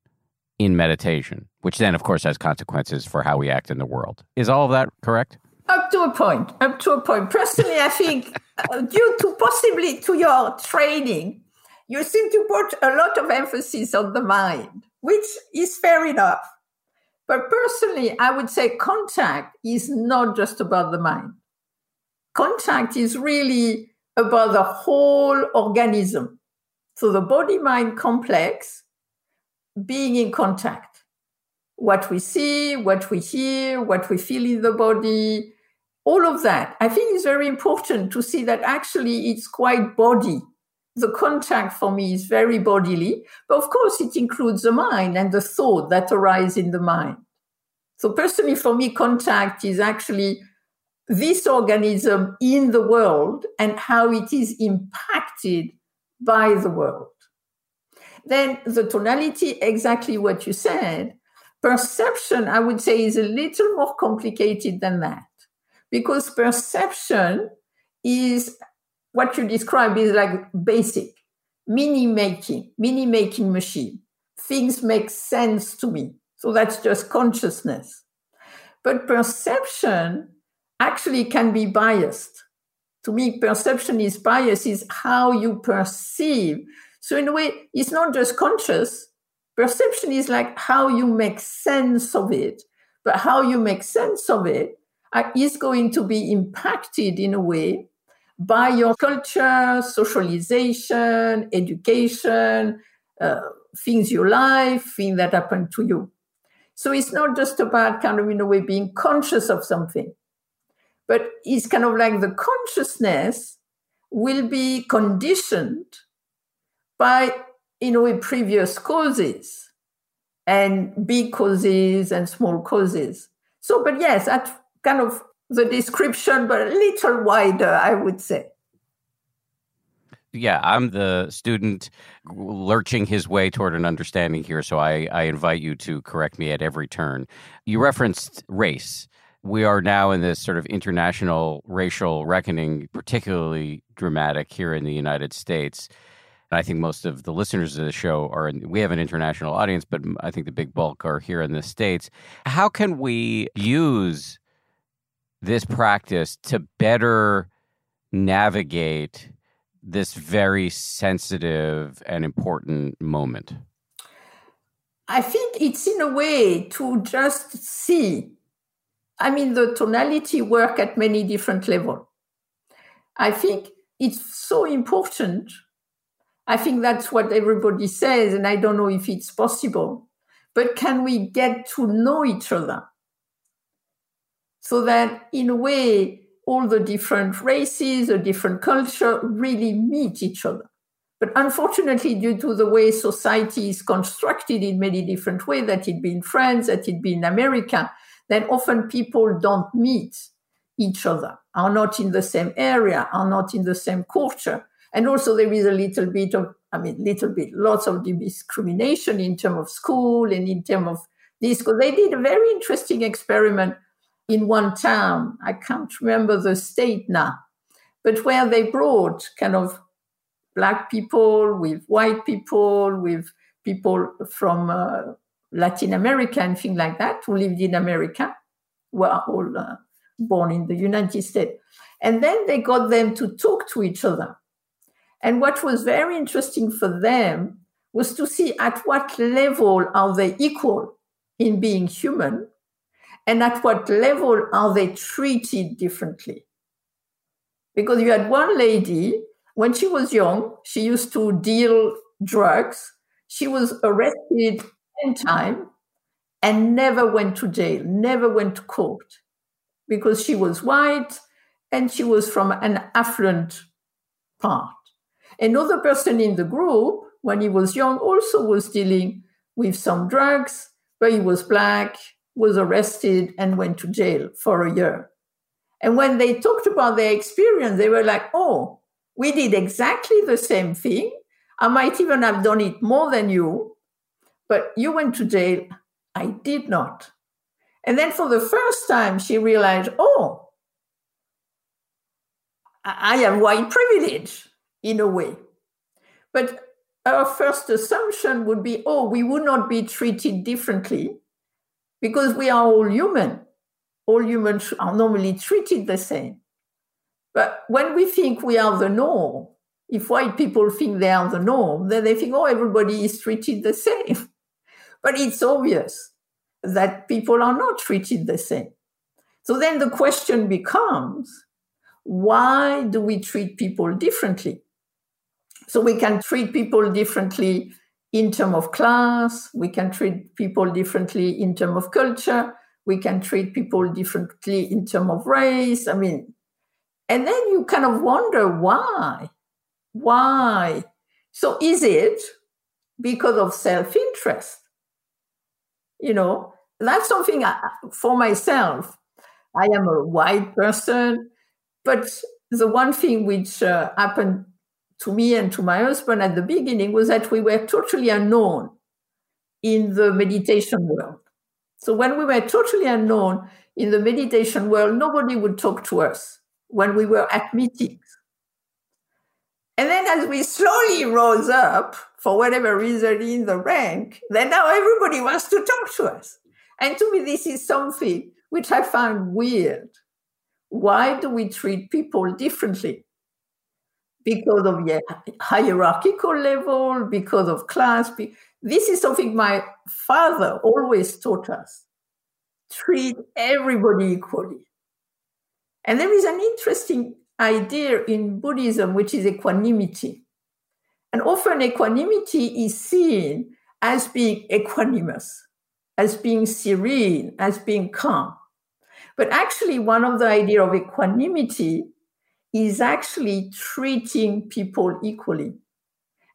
in meditation, which then, of course, has consequences for how we act in the world. Is all of that correct? Up to a point. Up to a point. Personally, I think uh, due to possibly to your training, you seem to put a lot of emphasis on the mind, which is fair enough. But personally, I would say contact is not just about the mind. Contact is really about the whole organism. So the body mind complex being in contact. What we see, what we hear, what we feel in the body, all of that. I think is very important to see that actually it's quite body the contact for me is very bodily, but of course it includes the mind and the thought that arise in the mind. So personally, for me, contact is actually this organism in the world and how it is impacted by the world. Then the tonality, exactly what you said. Perception, I would say, is a little more complicated than that because perception is what you describe is like basic mini making, mini making machine. Things make sense to me. So that's just consciousness. But perception actually can be biased. To me, perception is bias, is how you perceive. So in a way, it's not just conscious. Perception is like how you make sense of it. But how you make sense of it uh, going to be impacted in a way by your culture, socialization, education, uh, things you like, things that happen to you. So it's not just about kind of in a way being conscious of something, but it's kind of like the consciousness will be conditioned by in a way previous causes and big causes and small causes. So, but yes, that kind of the description, but a little wider, I would say. Yeah, I'm the student lurching his way toward an understanding here, so I, I invite you to correct me at every turn. You referenced race. We are now in this sort of international racial reckoning, particularly dramatic here in the United States. And I think most of the listeners of the show are in, we have an international audience, but I think the big bulk are here in the States. How can we use this practice to better navigate this very sensitive and important moment? I think it's in a way to just see. I mean, the tonality work at many different levels. I think it's so important. I think that's what everybody says, and I don't know if it's possible. But can we get to know each other? so that in a way all the different races or different culture really meet each other but unfortunately due to the way society is constructed in many different ways that it be in france that it be in america then often people don't meet each other, are not in the same area, are not in the same culture. And also there is a little bit of, I mean, little bit, lots of discrimination in terms of school and in terms of this. Because they did a very interesting experiment in one town. I can't remember the state now, but where they brought kind of black people with white people, with people from uh, Latin America and things like that who lived in America, were all uh, born in the United States. And then they got them to talk to each other. And what was very interesting for them was to see at what level are they equal in being human and at what level are they treated differently. Because you had one lady, when she was young, she used to deal drugs. She was arrested 10 times and never went to jail, never went to court because she was white and she was from an affluent part. Another person in the group, when he was young, also was dealing with some drugs, but he was black, was arrested, and went to jail for a year. And when they talked about their experience, they were like, oh, we did exactly the same thing. I might even have done it more than you, but you went to jail. I did not. And then for the first time, she realized, oh, I have white privilege in a way. But our first assumption would be, oh, we would not be treated differently because we are all human. All humans are normally treated the same. But when we think we are the norm, if white people think they are the norm, then they think, oh, everybody is treated the same. But it's obvious that people are not treated the same. So then the question becomes why do we treat people differently? So we can treat people differently in terms of class, we can treat people differently in terms of culture, we can treat people differently in terms of race. I mean, and then you kind of wonder why? Why? So is it because of self interest? You know, that's something I, for myself. I am a white person, but the one thing which uh, happened to me and to my husband at the beginning was that we were totally unknown in the meditation world. So when we were totally unknown in the meditation world, nobody would talk to us when we were at meetings. And then as we slowly rose up, for whatever reason in the rank, then now everybody wants to talk to us. And to me, this is something which I find weird. Why do we treat people differently? because of the hierarchical level, because of class. This is something my father always taught us treat everybody equally. And there is an interesting idea in Buddhism, which is equanimity. And often equanimity is seen as being equanimous, as being serene, as being calm. But actually, one of the idea of equanimity is actually treating people equally.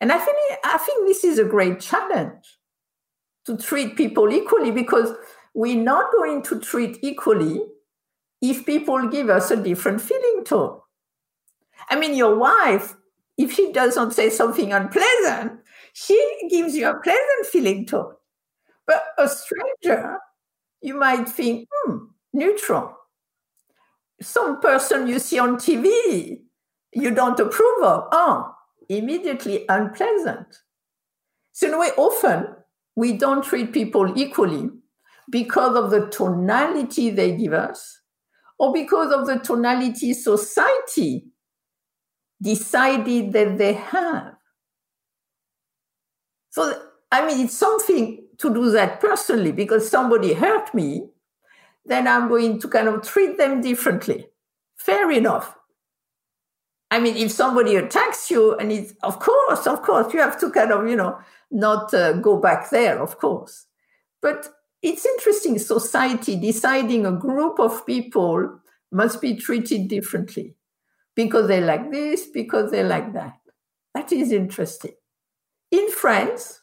And I think, I think this is a great challenge to treat people equally because we're not going to treat equally if people give us a different feeling tone. I mean, your wife, if she doesn't say something unpleasant, she gives you a pleasant feeling tone. But a stranger, you might think, hmm, neutral some person you see on TV you don't approve of, oh, immediately unpleasant. So, in a way, often we don't treat people equally because of the tonality they give us or because of the tonality society decided that they have. So, I mean, it's something to do that personally because somebody hurt me then I'm going to kind of treat them differently. Fair enough. I mean, if somebody attacks you, and it's, of course, of course, you have to kind of, you know, not uh, go back there, of course. But it's interesting, society deciding a group of people must be treated differently because they like this, because they like that. That is interesting. In France,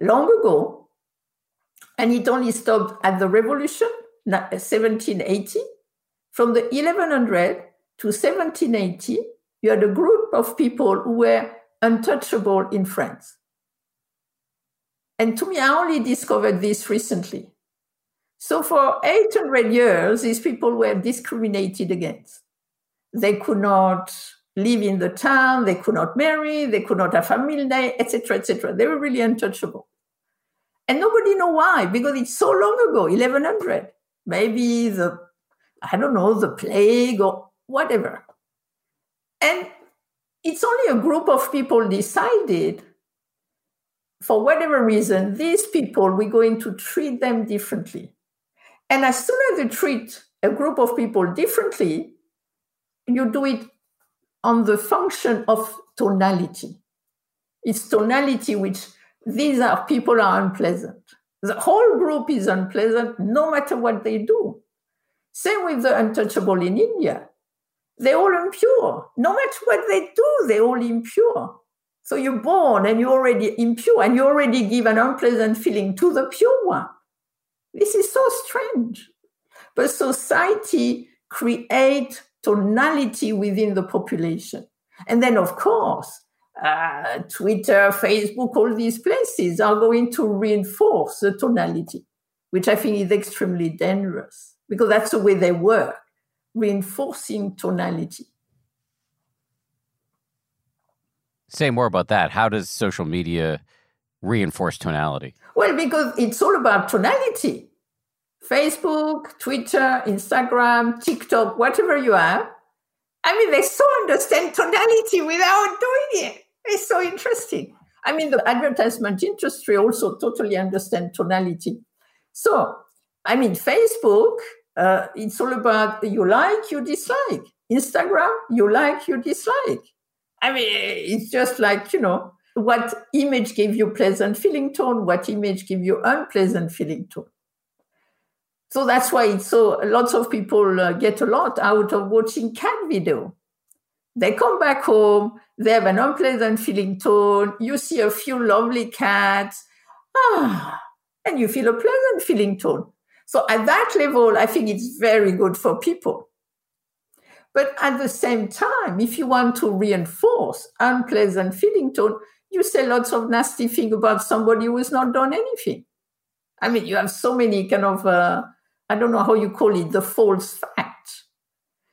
long ago, and it only stopped at the revolution, 1780, from the 1100 to 1780, you had a group of people who were untouchable in France. And to me, I only discovered this recently. So for 800 years, these people were discriminated against. They could not live in the town, they could not marry, they could not have a family name, etc., etc. They were really untouchable. And nobody know why, because it's so long ago, 1100. Maybe the, I don't know, the plague or whatever. And it's only a group of people decided, for whatever reason, these people, we're going to treat them differently. And as soon as you treat a group of people differently, you do it on the function of tonality. It's tonality which these are people are unpleasant. The whole group is unpleasant no matter what they do. Same with the untouchable in India. They're all impure. No matter what they do, they're all impure. So you're born and you're already impure and you already give an unpleasant feeling to the pure one. This is so strange. But society create tonality within the population. And then, of course, uh, Twitter, Facebook, all these places are going to reinforce the tonality, which I think is extremely dangerous because that's the way they work, reinforcing tonality. Say more about that. How does social media reinforce tonality? Well, because it's all about tonality. Facebook, Twitter, Instagram, TikTok, whatever you have. I mean, they so understand tonality without doing it. It's so interesting. I mean, the advertisement industry also totally understand tonality. So, I mean, Facebook, uh, it's all about you like, you dislike. Instagram, you like, you dislike. I mean, it's just like, you know, what image gave you pleasant feeling tone, what image gave you unpleasant feeling tone. So that's why so lots of people uh, get a lot out of watching cat video. They come back home, they have an unpleasant feeling tone, you see a few lovely cats, ah, and you feel a pleasant feeling tone. So at that level, I think it's very good for people. But at the same time, if you want to reinforce unpleasant feeling tone, you say lots of nasty things about somebody who has not done anything. I mean, you have so many kind of uh, I don't know how you call it, the false fact.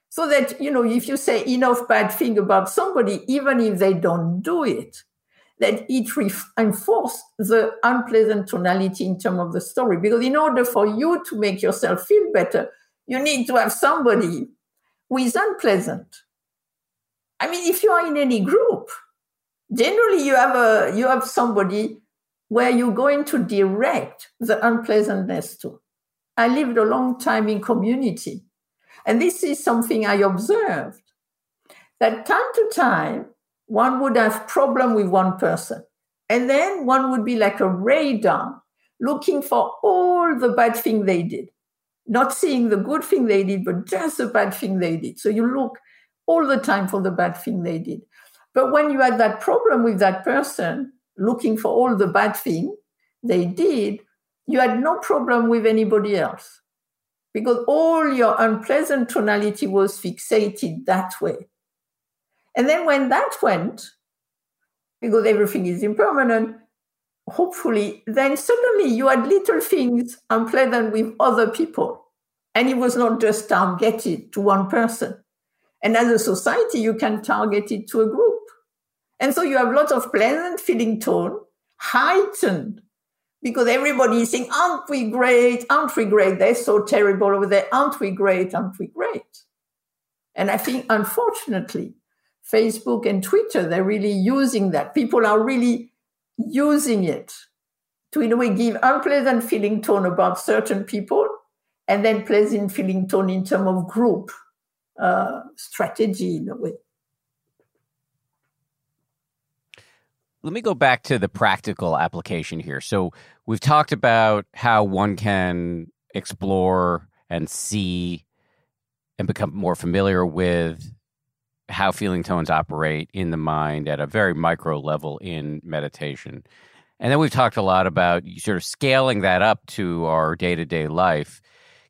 So that, you know, if you say enough bad thing about somebody, even if they don't do it, that it reinforces the unpleasant tonality in terms of the story. Because in order for you to make yourself feel better, you need to have somebody who is unpleasant. I mean, if you are in any group, generally you have a you have somebody where you're going to direct the unpleasantness to. I lived a long time in community. And this is something I observed that time to time, one would have problem with one person. And then one would be like a radar looking for all the bad thing they did, not seeing the good thing they did, but just the bad thing they did. So you look all the time for the bad thing they did. But when you had that problem with that person, looking for all the bad thing they did, you had no problem with anybody else because all your unpleasant tonality was fixated that way. And then when that went, because everything is impermanent, hopefully, then suddenly you had little things unpleasant with other people. And it was not just targeted to one person. And as a society, you can target it to a group. And so you have lots of pleasant feeling tone heightened because everybody is saying, aren't we great? Aren't we great? They're so terrible over there. Aren't we great? Aren't we great? And I think, unfortunately, Facebook and Twitter, they're really using that. People are really using it to, in a way, give unpleasant feeling tone about certain people and then pleasant feeling tone in terms of group uh, strategy, in a way. Let me go back to the practical application here. So, we've talked about how one can explore and see and become more familiar with how feeling tones operate in the mind at a very micro level in meditation. And then we've talked a lot about sort of scaling that up to our day to day life.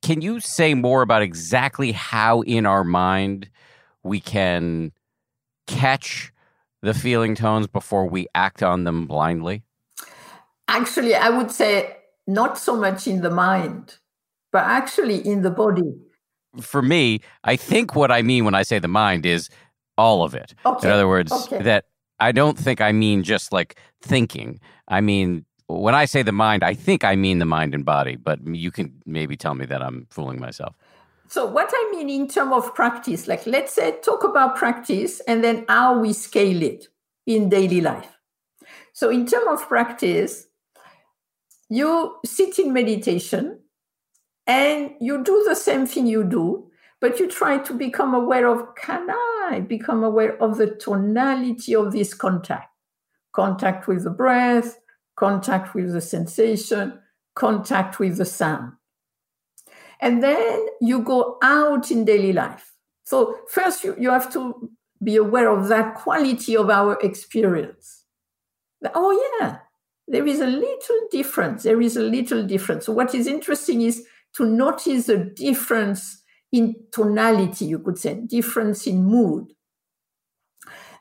can you say more about exactly how in our mind we can catch the feeling tones before we act on them blindly? Actually, I would say not so much in the mind, but actually in the body. For me, I think what I mean when I say the mind is all of it. Okay. In other words, Okay. that I don't think I mean just like thinking. I mean, when I say the mind, I think I mean the mind and body, but you can maybe tell me that I'm fooling myself. So, what I mean in terms of practice, like let's say talk about practice and then how we scale it in daily life. So, in terms of practice, you sit in meditation and you do the same thing you do, but you try to become aware of can I become aware of the tonality of this contact? Contact with the breath, contact with the sensation, contact with the sound. And then you go out in daily life. So, first, you, you have to be aware of that quality of our experience. Oh, yeah, there is a little difference. There is a little difference. So, what is interesting is to notice the difference in tonality, you could say, difference in mood.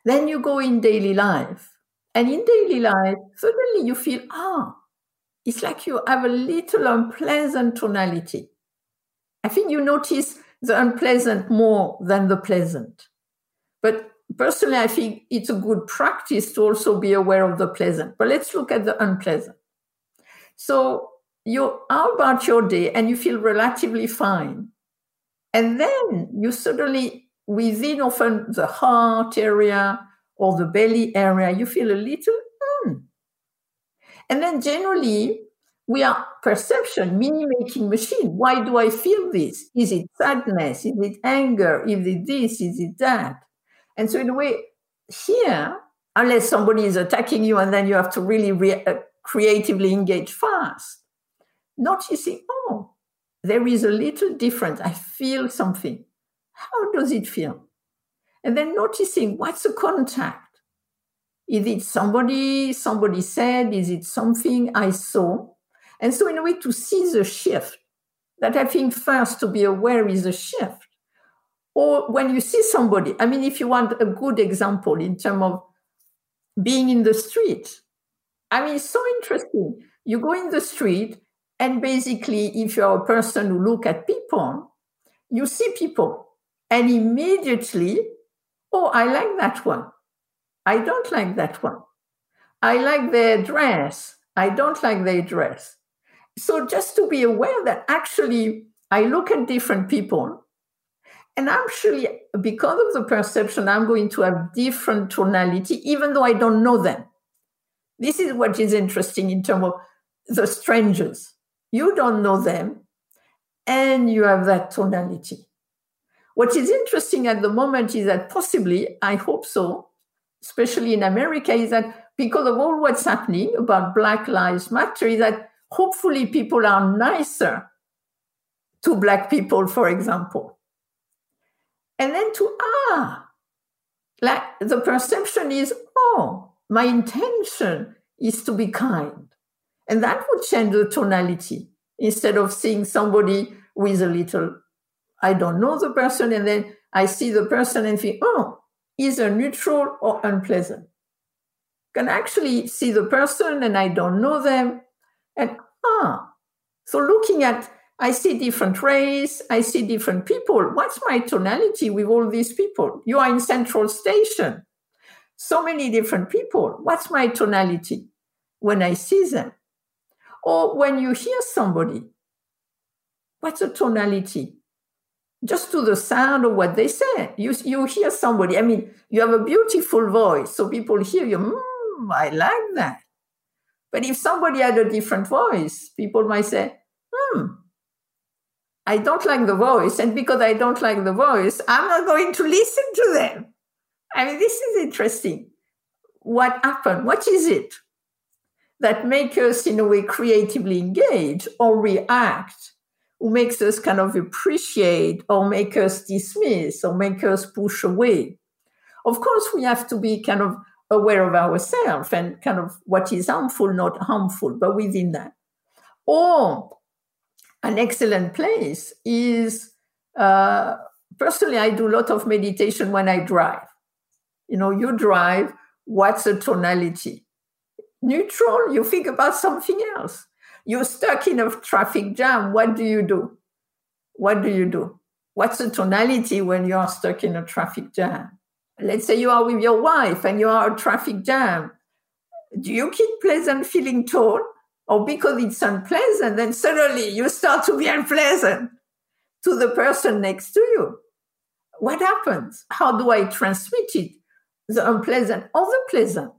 Then you go in daily life. And in daily life, suddenly you feel, ah, it's like you have a little unpleasant tonality. I think you notice the unpleasant more than the pleasant. But personally, I think it's a good practice to also be aware of the pleasant. But let's look at the unpleasant. So you are about your day and you feel relatively fine. And then you suddenly, within often the heart area or the belly area, you feel a little, hmm. And then generally, we are perception, meaning making machine. Why do I feel this? Is it sadness? Is it anger? Is it this? Is it that? And so, in a way, here, unless somebody is attacking you and then you have to really re- uh, creatively engage fast, noticing, oh, there is a little difference. I feel something. How does it feel? And then noticing what's the contact? Is it somebody, somebody said? Is it something I saw? And so, in a way, to see the shift, that I think first to be aware is a shift. Or when you see somebody, I mean, if you want a good example in terms of being in the street, I mean, it's so interesting. You go in the street, and basically, if you're a person who look at people, you see people, and immediately, oh, I like that one. I don't like that one. I like their dress. I don't like their dress. So just to be aware that actually I look at different people and actually because of the perception, I'm going to have different tonality, even though I don't know them. This is what is interesting in terms of the strangers. You don't know them and you have that tonality. What is interesting at the moment is that possibly, I hope so, especially in America, is that because of all what's happening about Black Lives Matter, is that hopefully people are nicer to Black people, for example. And then to, ah, like the perception is, oh, my intention is to be kind. And that would change the tonality instead of seeing somebody with a little, I don't know the person, and then I see the person and think, oh, either neutral or unpleasant. Can actually see the person and I don't know them. And ah, so looking at, I see different race, I see different people. What's my tonality with all these people? You are in Central Station. So many different people. What's my tonality when I see them? Or when you hear somebody, what's the tonality? Just to the sound of what they say. You, you hear somebody, I mean, you have a beautiful voice, so people hear you, mm, I like that. But if somebody had a different voice, people might say, hmm, I don't like the voice. And because I don't like the voice, I'm not going to listen to them. I mean, this is interesting. What happened? What is it that makes us, in a way, creatively engage or react? Who makes us kind of appreciate or make us dismiss or make us push away? Of course, we have to be kind of aware of ourselves and kind of what is harmful, not harmful, but within that. Or an excellent place is uh, personally, I do a lot of meditation when I drive. You know, you drive, what's the tonality? Neutral, you think about something else. You're stuck in a traffic jam, what do you do? What do you do? What's the tonality when you are stuck in a traffic jam? Let's say you are with your wife and you are a traffic jam. Do you keep pleasant feeling tone? Or because it's unpleasant, then suddenly you start to be unpleasant to the person next to you. What happens? How do I transmit it? The unpleasant or the pleasant?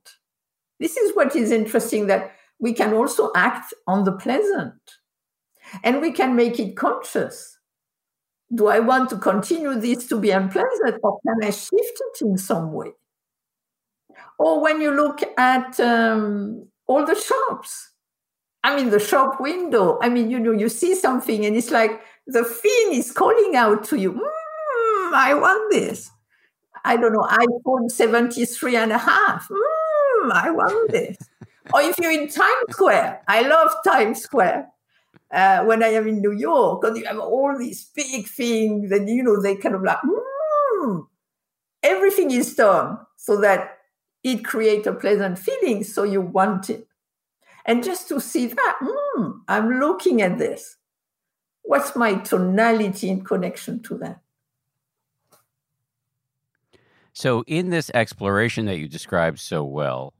This is what is interesting that we can also act on the pleasant and we can make it conscious. Do I want to continue this to be unpleasant or can I shift it in some way? Or when you look at um, all the shops, I mean, the shop window, I mean, you know, you see something and it's like the thing is calling out to you, mm, I want this. I don't know, iPhone 73 and a half. Mm, I want this. or if you're in Times Square, I love Times Square. Uh, when I am in New York, because you have all these big things, and you know, they kind of like, mm, everything is done so that it creates a pleasant feeling, so you want it. And just to see that, mm, I'm looking at this. What's my tonality in connection to that? So, in this exploration that you described so well,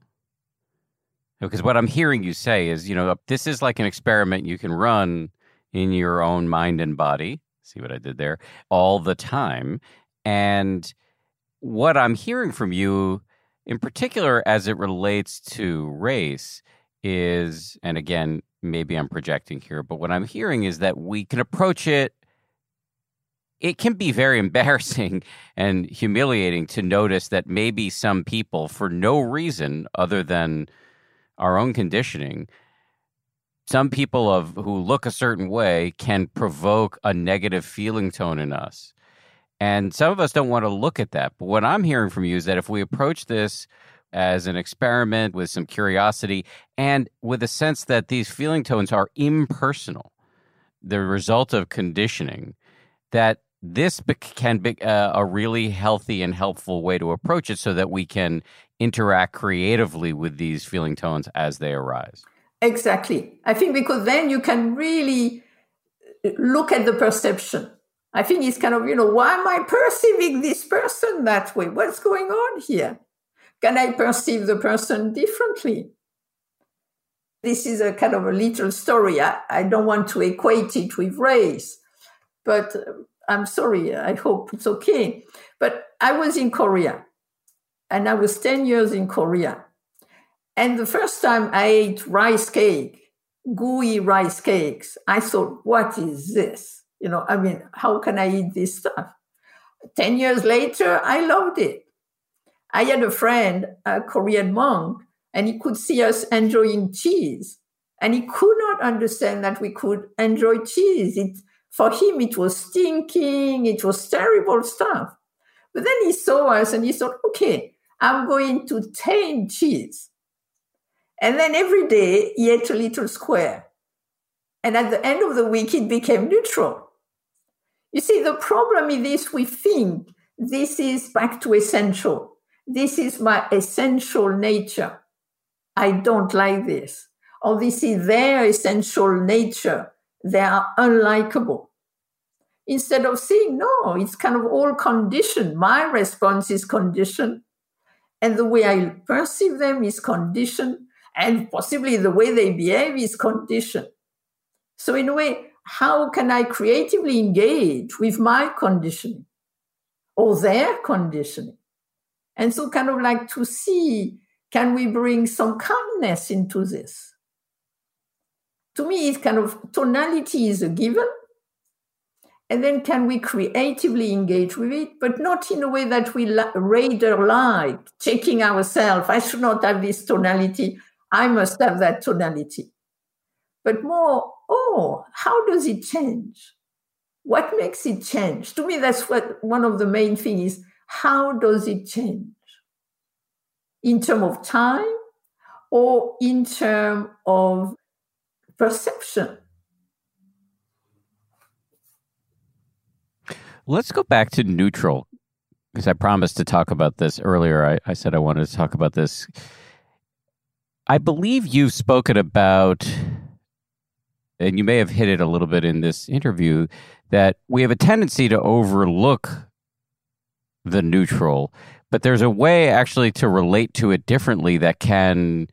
because what I'm hearing you say is, you know, this is like an experiment you can run in your own mind and body. See what I did there? All the time. And what I'm hearing from you, in particular, as it relates to race, is, and again, maybe I'm projecting here, but what I'm hearing is that we can approach it. It can be very embarrassing and humiliating to notice that maybe some people, for no reason other than our own conditioning, some people of who look a certain way can provoke a negative feeling tone in us. And some of us don't want to look at that. But what I'm hearing from you is that if we approach this as an experiment with some curiosity and with a sense that these feeling tones are impersonal, the result of conditioning, that this can be uh, a really healthy and helpful way to approach it so that we can interact creatively with these feeling tones as they arise. Exactly. I think because then you can really look at the perception. I think it's kind of, you know, why am I perceiving this person that way? What's going on here? Can I perceive the person differently? This is a kind of a little story. I, I don't want to equate it with race, but uh, I'm sorry. I hope it's okay. But I was in Korea and I was 10 years in Korea. And the first time I ate rice cake, gooey rice cakes, I thought, what is this? You know, I mean, how can I eat this stuff? 10 years later, I loved it. I had a friend, a Korean monk, and he could see us enjoying cheese. And he could not understand that we could enjoy cheese. It, for him, it was stinking, it was terrible stuff. But then he saw us and he thought, okay, I'm going to tame cheese. And then every day he ate a little square. And at the end of the week, it became neutral. You see, the problem is this we think this is back to essential. This is my essential nature. I don't like this. Or this is their essential nature. They are unlikable. Instead of seeing, no, it's kind of all conditioned. My response is conditioned. And the way I perceive them is conditioned. And possibly the way they behave is conditioned. So, in a way, how can I creatively engage with my conditioning or their conditioning? And so, kind of like to see can we bring some kindness into this? To me, it's kind of tonality is a given. And then can we creatively engage with it, but not in a way that we rather like, checking ourselves, I should not have this tonality, I must have that tonality. But more, oh, how does it change? What makes it change? To me, that's what one of the main things is how does it change? In terms of time or in terms of perception? Let's go back to neutral because I promised to talk about this earlier. I, I said I wanted to talk about this. I believe you've spoken about, and you may have hit it a little bit in this interview, that we have a tendency to overlook the neutral, but there's a way actually to relate to it differently that can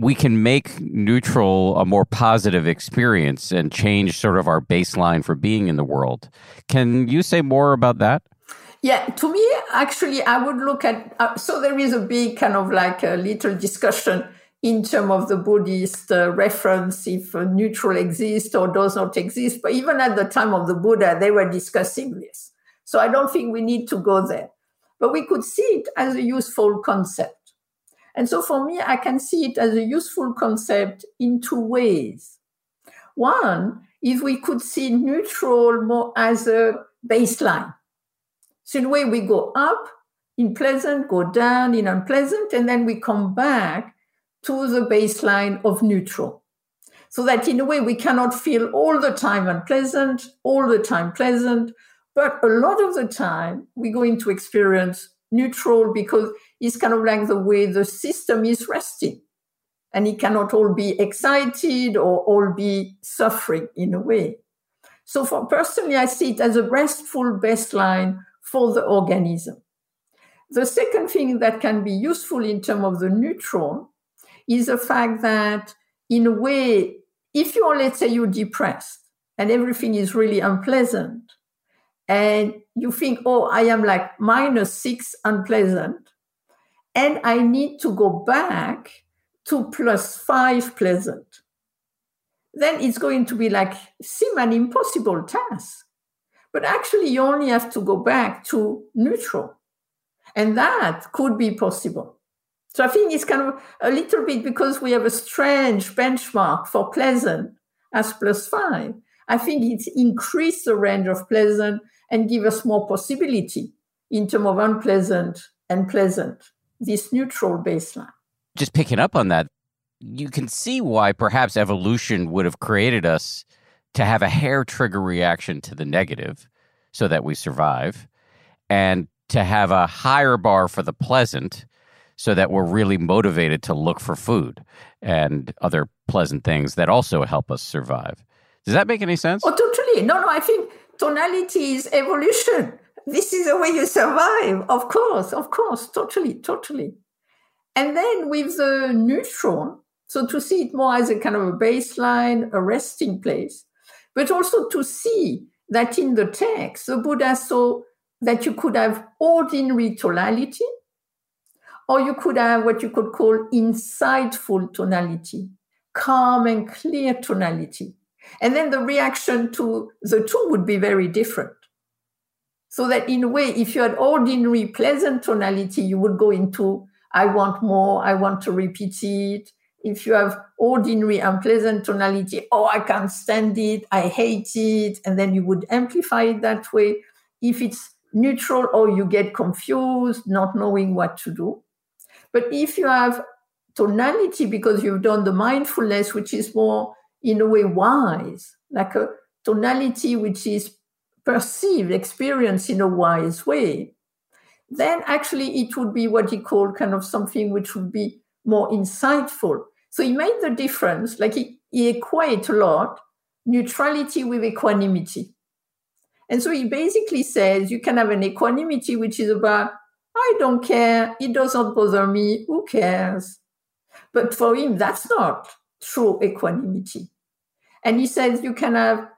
we can make neutral a more positive experience and change sort of our baseline for being in the world. Can you say more about that? Yeah, to me, actually, I would look at. Uh, so there is a big kind of like a little discussion in terms of the Buddhist uh, reference if neutral exists or does not exist. But even at the time of the Buddha, they were discussing this. So I don't think we need to go there. But we could see it as a useful concept. And so for me, I can see it as a useful concept in two ways. One is we could see neutral more as a baseline. So in a way, we go up in pleasant, go down in unpleasant, and then we come back to the baseline of neutral. So that in a way, we cannot feel all the time unpleasant, all the time pleasant, but a lot of the time, we're going to experience neutral because it's kind of like the way the system is resting. And it cannot all be excited or all be suffering in a way. So for personally, I see it as a restful baseline for the organism. The second thing that can be useful in terms of the neutral is the fact that in a way, if you're, let's say you're depressed and everything is really unpleasant, and you think, oh, I am like minus six unpleasant, and I need to go back to plus five pleasant, then it's going to be like seem an impossible task. But actually, you only have to go back to neutral. And that could be possible. So I think it's kind of a little bit because we have a strange benchmark for pleasant as plus five. I think it's increased the range of pleasant and give us more possibility in terms of unpleasant and pleasant, this neutral baseline. Just picking up on that, you can see why perhaps evolution would have created us to have a hair trigger reaction to the negative so that we survive, and to have a higher bar for the pleasant so that we're really motivated to look for food and other pleasant things that also help us survive. Does that make any sense? Oh, totally. No, no, I think tonality is evolution. This is the way you survive. Of course, of course, totally, totally. And then with the neutron, so to see it more as a kind of a baseline, a resting place, but also to see that in the text, the Buddha saw that you could have ordinary tonality, or you could have what you could call insightful tonality, calm and clear tonality. And then the reaction to the two would be very different. So that in a way, if you had ordinary pleasant tonality, you would go into, I want more, I want to repeat it. If you have ordinary unpleasant tonality, oh, I can't stand it, I hate it, and then you would amplify it that way. If it's neutral, oh, you get confused, not knowing what to do. But if you have tonality because you've done the mindfulness, which is more in a way wise, like a tonality which is perceived, experience in a wise way, then actually it would be what he called kind of something which would be more insightful. So he made the difference, like he, he equate a lot neutrality with equanimity. And so he basically says you can have an equanimity which is about, I don't care, it doesn't bother me, who cares? But for him, that's not true equanimity. And he says you can have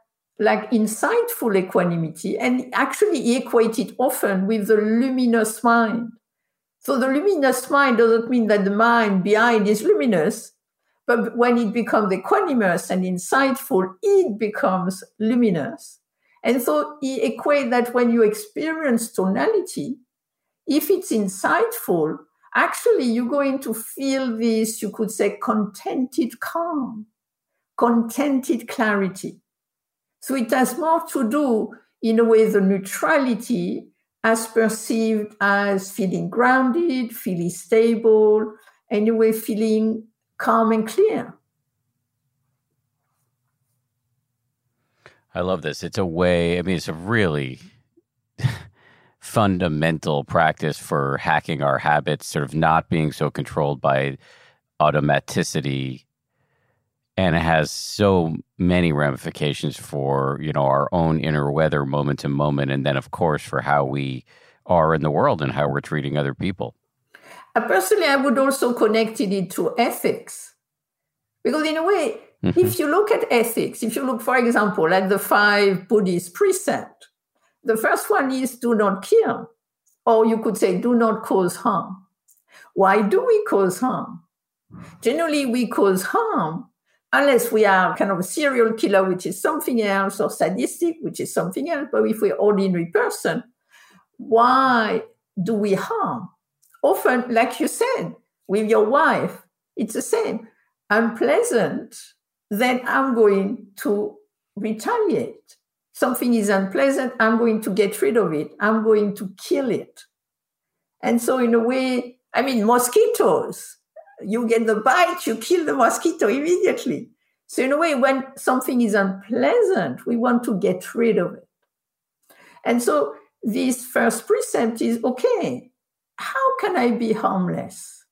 like insightful equanimity, and actually he equated often with the luminous mind. So the luminous mind doesn't mean that the mind behind is luminous, but when it becomes equanimous and insightful, it becomes luminous. And so he equates that when you experience tonality, if it's insightful, actually you're going to feel this, you could say, contented calm, contented clarity. So it has more to do, in a way, the neutrality as perceived as feeling grounded, feeling stable, anyway, feeling calm and clear. I love this. It's a way, I mean, it's a really fundamental practice for hacking our habits, sort of not being so controlled by automaticity. And it has so many ramifications for, you know, our own inner weather moment to moment. And then, of course, for how we are in the world and how we're treating other people. Uh, personally, I would also connect it to ethics. Because in a way, mm-hmm. if you look at ethics, if you look, for example, at the five Buddhist precepts, the first one is do not kill, or you could say do not cause harm. Why do we cause harm? Generally, we cause harm unless we are kind of a serial killer, which is something else, or sadistic, which is something else. But if we're ordinary person, why do we harm? Often, like you said, with your wife, it's the same. Unpleasant, then I'm going to retaliate. Something is unpleasant, I'm going to get rid of it. I'm going to kill it. And so, in a way, I mean, mosquitoes, you get the bite, you kill the mosquito immediately. So, in a way, when something is unpleasant, we want to get rid of it. And so, this first precept is okay, how can I be harmless?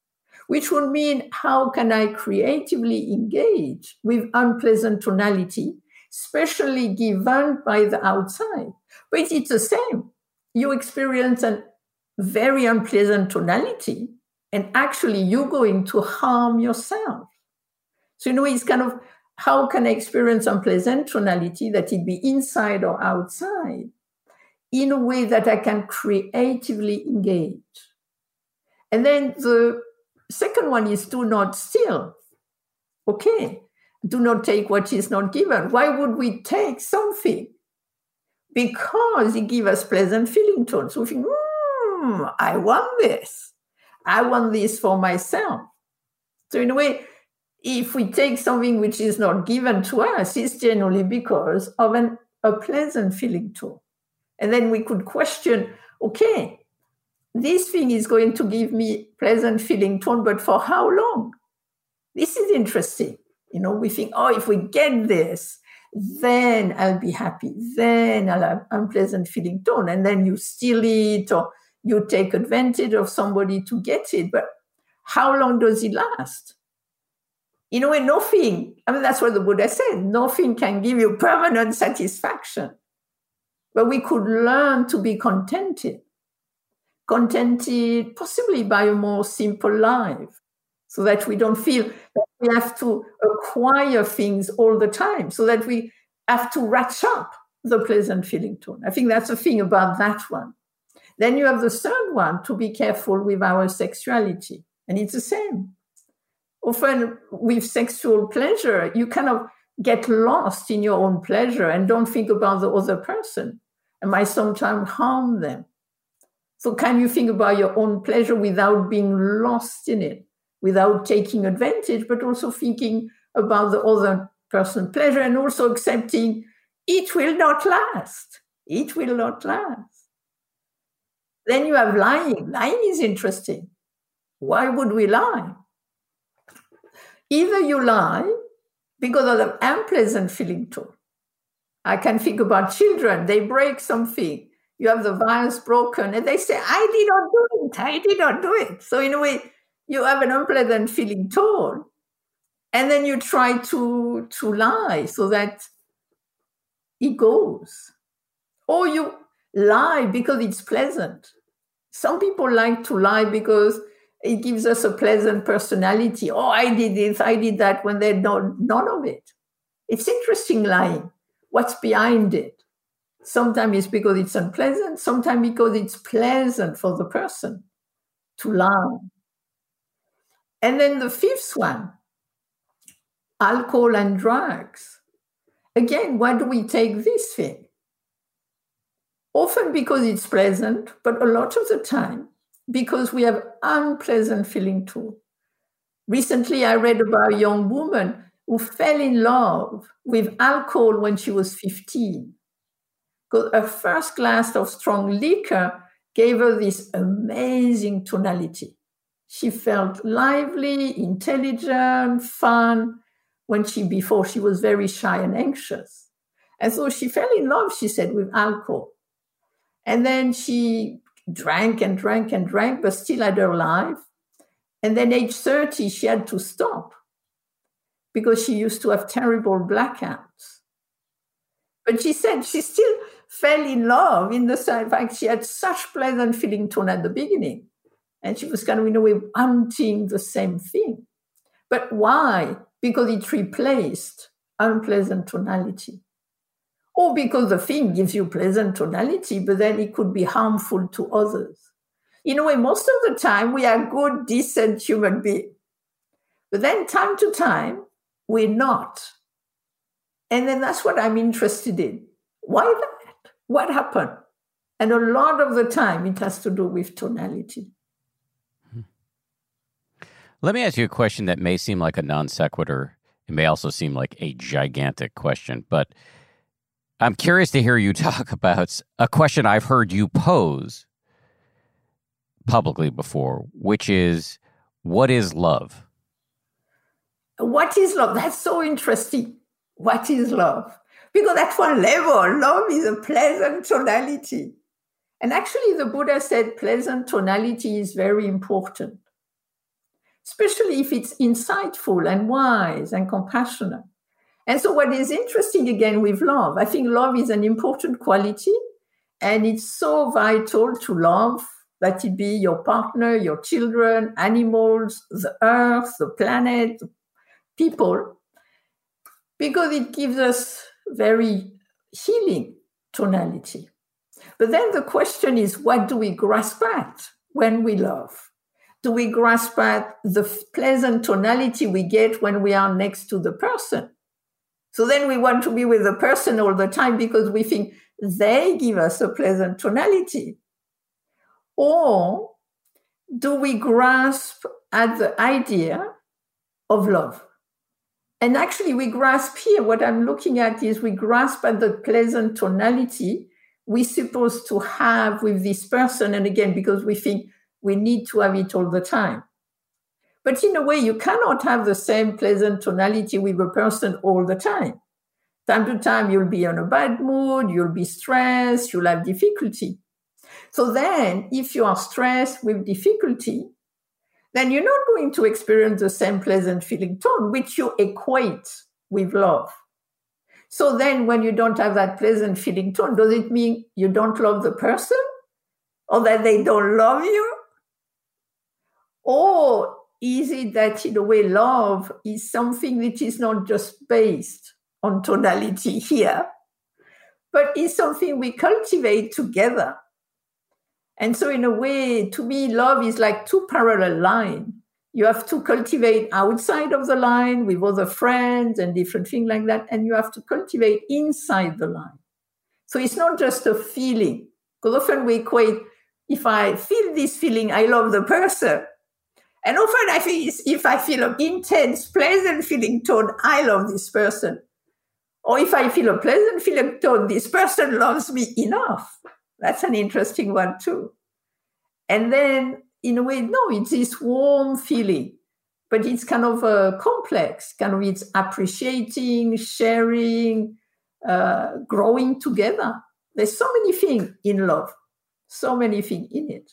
Which would mean, how can I creatively engage with unpleasant tonality, especially given by the outside? But it's the same. You experience a very unpleasant tonality, and actually you're going to harm yourself. So, in a way, it's kind of how can I experience unpleasant tonality, that it be inside or outside, in a way that I can creatively engage? And then the second one is do not steal. Okay, do not take what is not given. Why would we take something? Because it gives us pleasant feeling tones. So we think, hmm, I want this. I want this for myself. So in a way, if we take something which is not given to us, it's generally because of an, a pleasant feeling tone. And then we could question, okay, this thing is going to give me pleasant feeling tone, but for how long? This is interesting. You know, we think, oh, if we get this, then I'll be happy. Then I'll have unpleasant feeling tone. And then you steal it or you take advantage of somebody to get it. But how long does it last? In a way, nothing. I mean, that's what the Buddha said nothing can give you permanent satisfaction. But we could learn to be contented contented possibly by a more simple life so that we don't feel that we have to acquire things all the time so that we have to ratchet up the pleasant feeling tone i think that's the thing about that one then you have the third one to be careful with our sexuality. And it's the same. Often with sexual pleasure you kind of get lost in your own pleasure and don't think about the other person. And might sometimes harm them. So, can you think about your own pleasure without being lost in it, without taking advantage, but also thinking about the other person's pleasure and also accepting it will not last. It will not last. Then you have lying. Lying is interesting. Why would we lie? Either you lie because of the unpleasant feeling too. I can think about children, they break something you have the vials broken, and they say, I did not do it, I did not do it. So, in a way, you have an unpleasant feeling tone. And then you try to, to lie so that it goes. Or you lie because it's pleasant. Some people like to lie because it gives us a pleasant personality. Oh, I did this, I did that, when they know none of it. It's interesting lying. What's behind it? Sometimes it's because it's unpleasant, sometimes because it's pleasant for the person to lie. And then the fifth one alcohol and drugs. Again, why do we take this thing? Often because it's pleasant, but a lot of the time because we have unpleasant feeling too. Recently, I read about a young woman who fell in love with alcohol when she was 15 because a first glass of strong liquor gave her this amazing tonality. She felt lively, intelligent, fun, when she before she was very shy and anxious. And so she fell in love, she said, with alcohol. And then she drank and drank and drank, but still had her life. And then, age 30, she had to stop because she used to have terrible blackouts. But she said she still fell in love in the fact she had such pleasant feeling tone at the beginning. And she was kind of, in a way, wanting the same thing. But why? Because it replaced unpleasant tonality. Or because the thing gives you pleasant tonality, but then it could be harmful to others. In a way, most of the time, we are good, decent human beings. But then, time to time, we're not. And then that's what I'm interested in. Why that? What happened? And a lot of the time, it has to do with tonality. Hmm. Let me ask you a question that may seem like a non sequitur. It may also seem like a gigantic question, but I'm curious to hear you talk about a question I've heard you pose publicly before, which is what is love? What is love? That's so interesting. What is love? Because at one level, love is a pleasant tonality. And actually, the Buddha said pleasant tonality is very important especially if it's insightful and wise and compassionate. And so, what is interesting again with love, I think love is an important quality, and it's so vital to love that it be your partner, your children, animals, the earth, the planet, people, because it gives us very healing tonality. But then the question is what do we grasp at when we love? do we grasp at the pleasant tonality we get when we are next to the person? So then we want to be with the person all the time because we think they give us a pleasant tonality. Or do we grasp at the idea of love? And actually, we grasp here, what I'm looking at is we grasp at the pleasant tonality we're supposed to have with this person. And again, because we think we need to have it all the time. But in a way, you cannot have the same pleasant tonality with a person all the time. Time to time, you'll be in a bad mood, you'll be stressed, you'll have difficulty. So then, if you are stressed with difficulty, then you're not going to experience the same pleasant feeling tone, which you equate with love. So then, when you don't have that pleasant feeling tone, does it mean you don't love the person or that they don't love you? Or is it that, in a way, love is something which is not just based on tonality here, but is something we cultivate together? And so, in a way, to me, love is like two parallel lines. You have to cultivate outside of the line with other friends and different things like that. And you have to cultivate inside the line. So it's not just a feeling. Because often we equate if I feel this feeling, I love the person. And often I feel if I feel an intense, pleasant feeling tone, I love this person. Or if I feel a pleasant feeling tone, this person loves me enough. That's an interesting one too. And then in a way, no, it's this warm feeling, but it's kind of a complex, kind of it's appreciating, sharing, uh, growing together. There's so many things in love, so many things in it.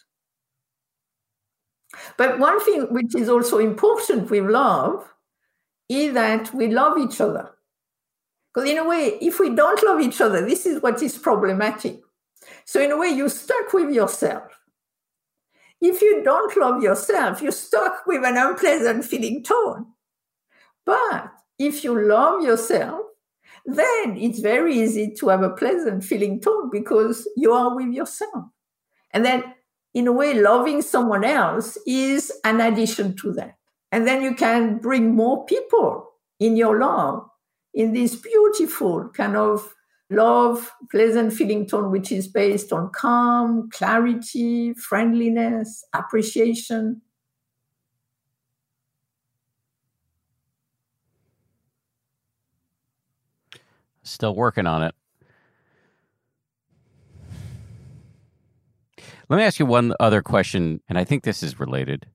But one thing which is also important with love is that we love each other. Because in a way, if we don't love each other, this is what is problematic. So in a way, you're stuck with yourself. If you don't love yourself, you're stuck with an unpleasant feeling tone. But if you love yourself, then it's very easy to have a pleasant feeling tone because you are with yourself. And then in a way, loving someone else is an addition to that. And then you can bring more people in your love in this beautiful kind of love, pleasant feeling tone, which is based on calm, clarity, friendliness, appreciation. Still working on it. Let me ask you one other question, and I think this is related.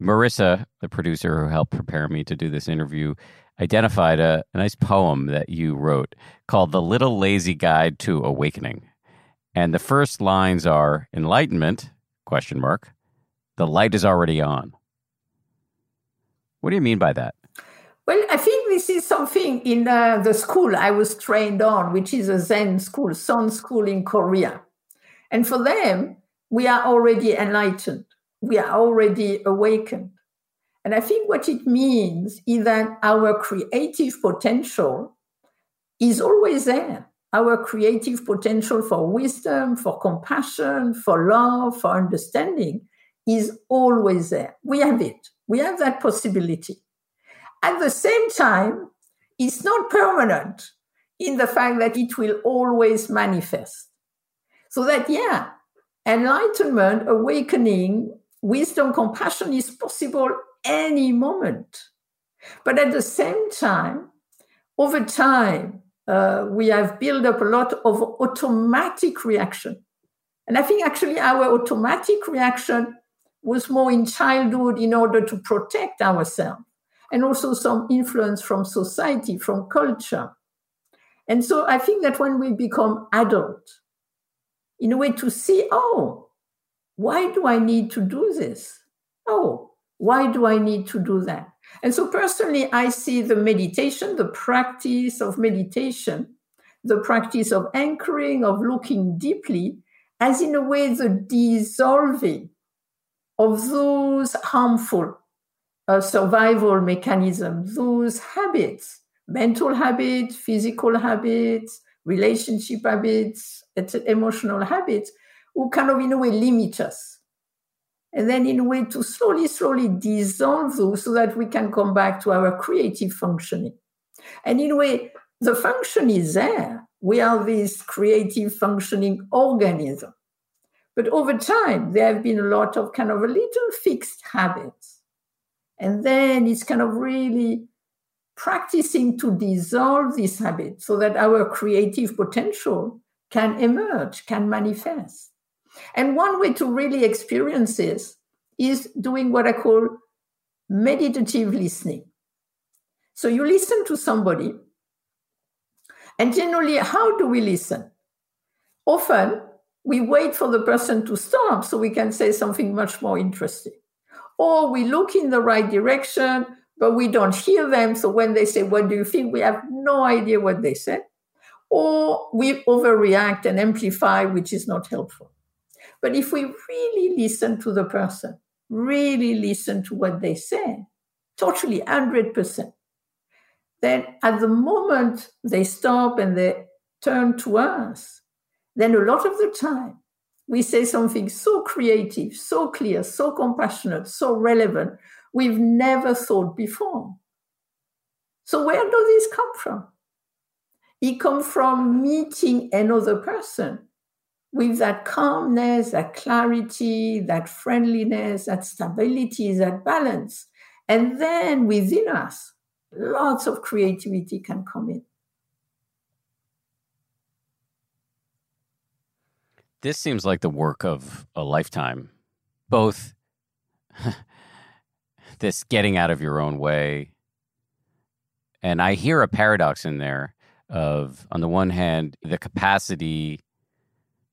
Marissa, the producer who helped prepare me to do this interview, identified a, a nice poem that you wrote called The Little Lazy Guide to Awakening. And the first lines are enlightenment question mark. The light is already on. What do you mean by that? Well, I think this is something in uh, the school I was trained on, which is a Zen school, Son school in Korea. And for them, we are already enlightened. We are already awakened. And I think what it means is that our creative potential is always there. Our creative potential for wisdom, for compassion, for love, for understanding is always there. We have it. We have that possibility. At the same time, it's not permanent in the fact that it will always manifest. So that, yeah, enlightenment, awakening, wisdom, compassion is possible any moment. But at the same time, over time, uh, we have built up a lot of automatic reaction. And I think actually our automatic reaction was more in childhood in order to protect ourselves and also some influence from society, from culture. And so I think that when we become adult, in a way to see, oh, why do I need to do this? Oh, why do I need to do that? And so personally, I see the meditation, the practice of meditation, the practice of anchoring, of looking deeply, as in a way the dissolving of those harmful uh, survival mechanisms, those habits, mental habits, physical habits, relationship habits, emotional habits, who kind of in a way limit us. And then in a way to slowly, slowly dissolve those so that we can come back to our creative functioning. And in a way, the function is there. We are this creative functioning organism. But over time, there have been a lot of kind of a little fixed habits. And then it's kind of really practicing to dissolve this habit so that our creative potential can emerge, can manifest. And one way to really experience this is doing what I call meditative listening. So you listen to somebody, and generally, how do we listen? Often, we wait for the person to stop so we can say something much more interesting. Or we look in the right direction, but we don't hear them. So when they say, What do you think? we have no idea what they said. Or we overreact and amplify, which is not helpful. But if we really listen to the person, really listen to what they say, totally 100%, then at the moment they stop and they turn to us, then a lot of the time we say something so creative, so clear, so compassionate, so relevant, we've never thought before. So, where does this come from? It comes from meeting another person with that calmness, that clarity, that friendliness, that stability, that balance. And then within us, lots of creativity can come in. This seems like the work of a lifetime. Both this getting out of your own way. And I hear a paradox in there of, on the one hand, the capacity,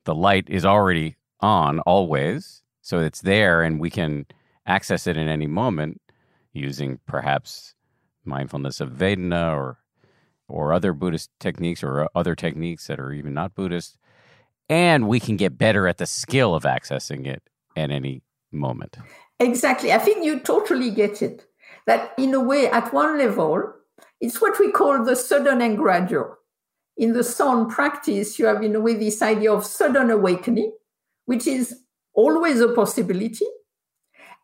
the light is already on always. So it's there and we can access it in any moment using perhaps mindfulness of Vedana or or other Buddhist techniques or other techniques that are even not Buddhist and we can get better at the skill of accessing it at any moment. Exactly. I think you totally get it. That in a way, at one level, it's what we call the sudden and gradual. In the Son practice, you have in a way this idea of sudden awakening, which is always a possibility,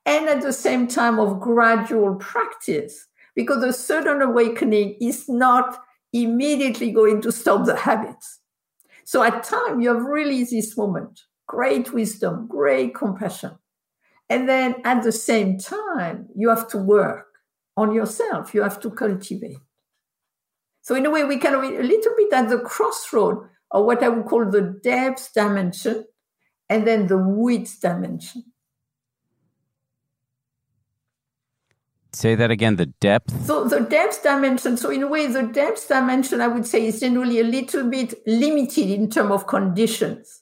and at the same time of gradual practice, because the sudden awakening is not immediately going to stop the habits. So at time, you have really this moment, great wisdom, great compassion. And then at the same time, you have to work on yourself. You have to cultivate. So in a way, we kind of a little bit at the crossroad of what I would call the depth dimension and then the width dimension. Say that again, the depth? So the depth dimension, so in a way, the depth dimension, I would say, is generally a little bit limited in terms of conditions.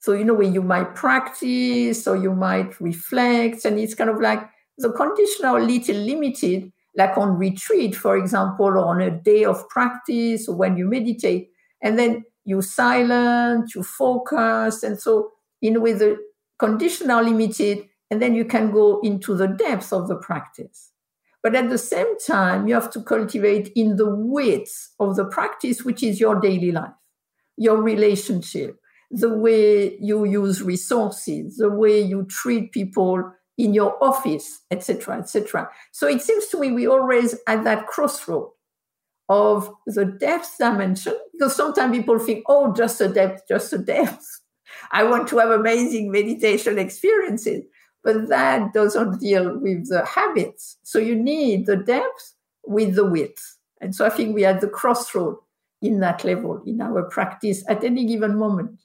So, you know, where you might practice or you might reflect, and it's kind of like the conditions are a little limited, like on retreat, for example, or on a day of practice, or when you meditate, and then you silent, you focus. And so, in a way, the conditions are limited, and then you can go into the depth of the practice. But at the same time, you have to cultivate in the width of the practice, which is your daily life, your relationship, the way you use resources, the way you treat people in your office, etc., etc. So it seems to me we always at that crossroad of the depth dimension, because sometimes people think, oh, just a depth, just a depth. I want to have amazing meditation experiences but that doesn't deal with the habits. So you need the depth with the width. And so I think we are at the crossroad in that level in our practice at any given moment.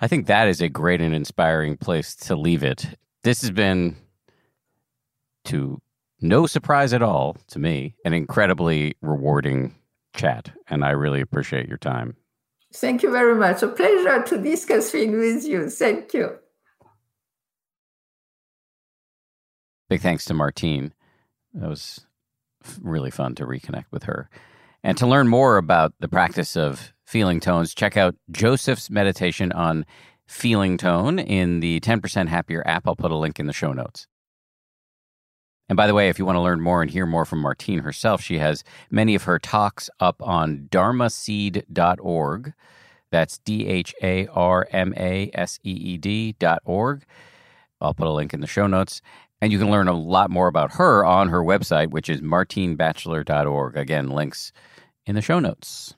I think that is a great and inspiring place to leave it. This has been, to no surprise at all to me, an incredibly rewarding chat. And I really appreciate your time. Thank you very much. A pleasure to discuss things with you. Thank you. Big thanks to Martine. That was really fun to reconnect with her. And to learn more about the practice of feeling tones, check out Joseph's meditation on feeling tone in the 10% Happier app. I'll put a link in the show notes. And by the way, if you want to learn more and hear more from Martine herself, she has many of her talks up on dharmaseed.org. That's D H A R M A S E E D dot org. I'll put a link in the show notes. And you can learn a lot more about her on her website, which is martinebatchelor.org. Again, links in the show notes.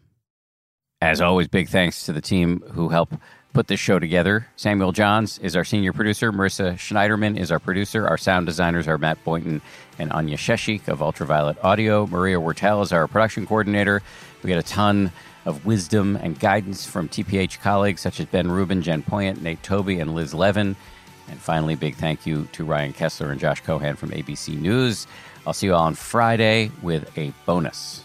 As always, big thanks to the team who help put this show together. Samuel Johns is our senior producer. Marissa Schneiderman is our producer. Our sound designers are Matt Boynton and Anya Sheshik of Ultraviolet Audio. Maria Wertel is our production coordinator. We get a ton of wisdom and guidance from TPH colleagues such as Ben Rubin, Jen Poyant, Nate Toby, and Liz Levin. And finally, big thank you to Ryan Kessler and Josh Cohan from ABC News. I'll see you all on Friday with a bonus.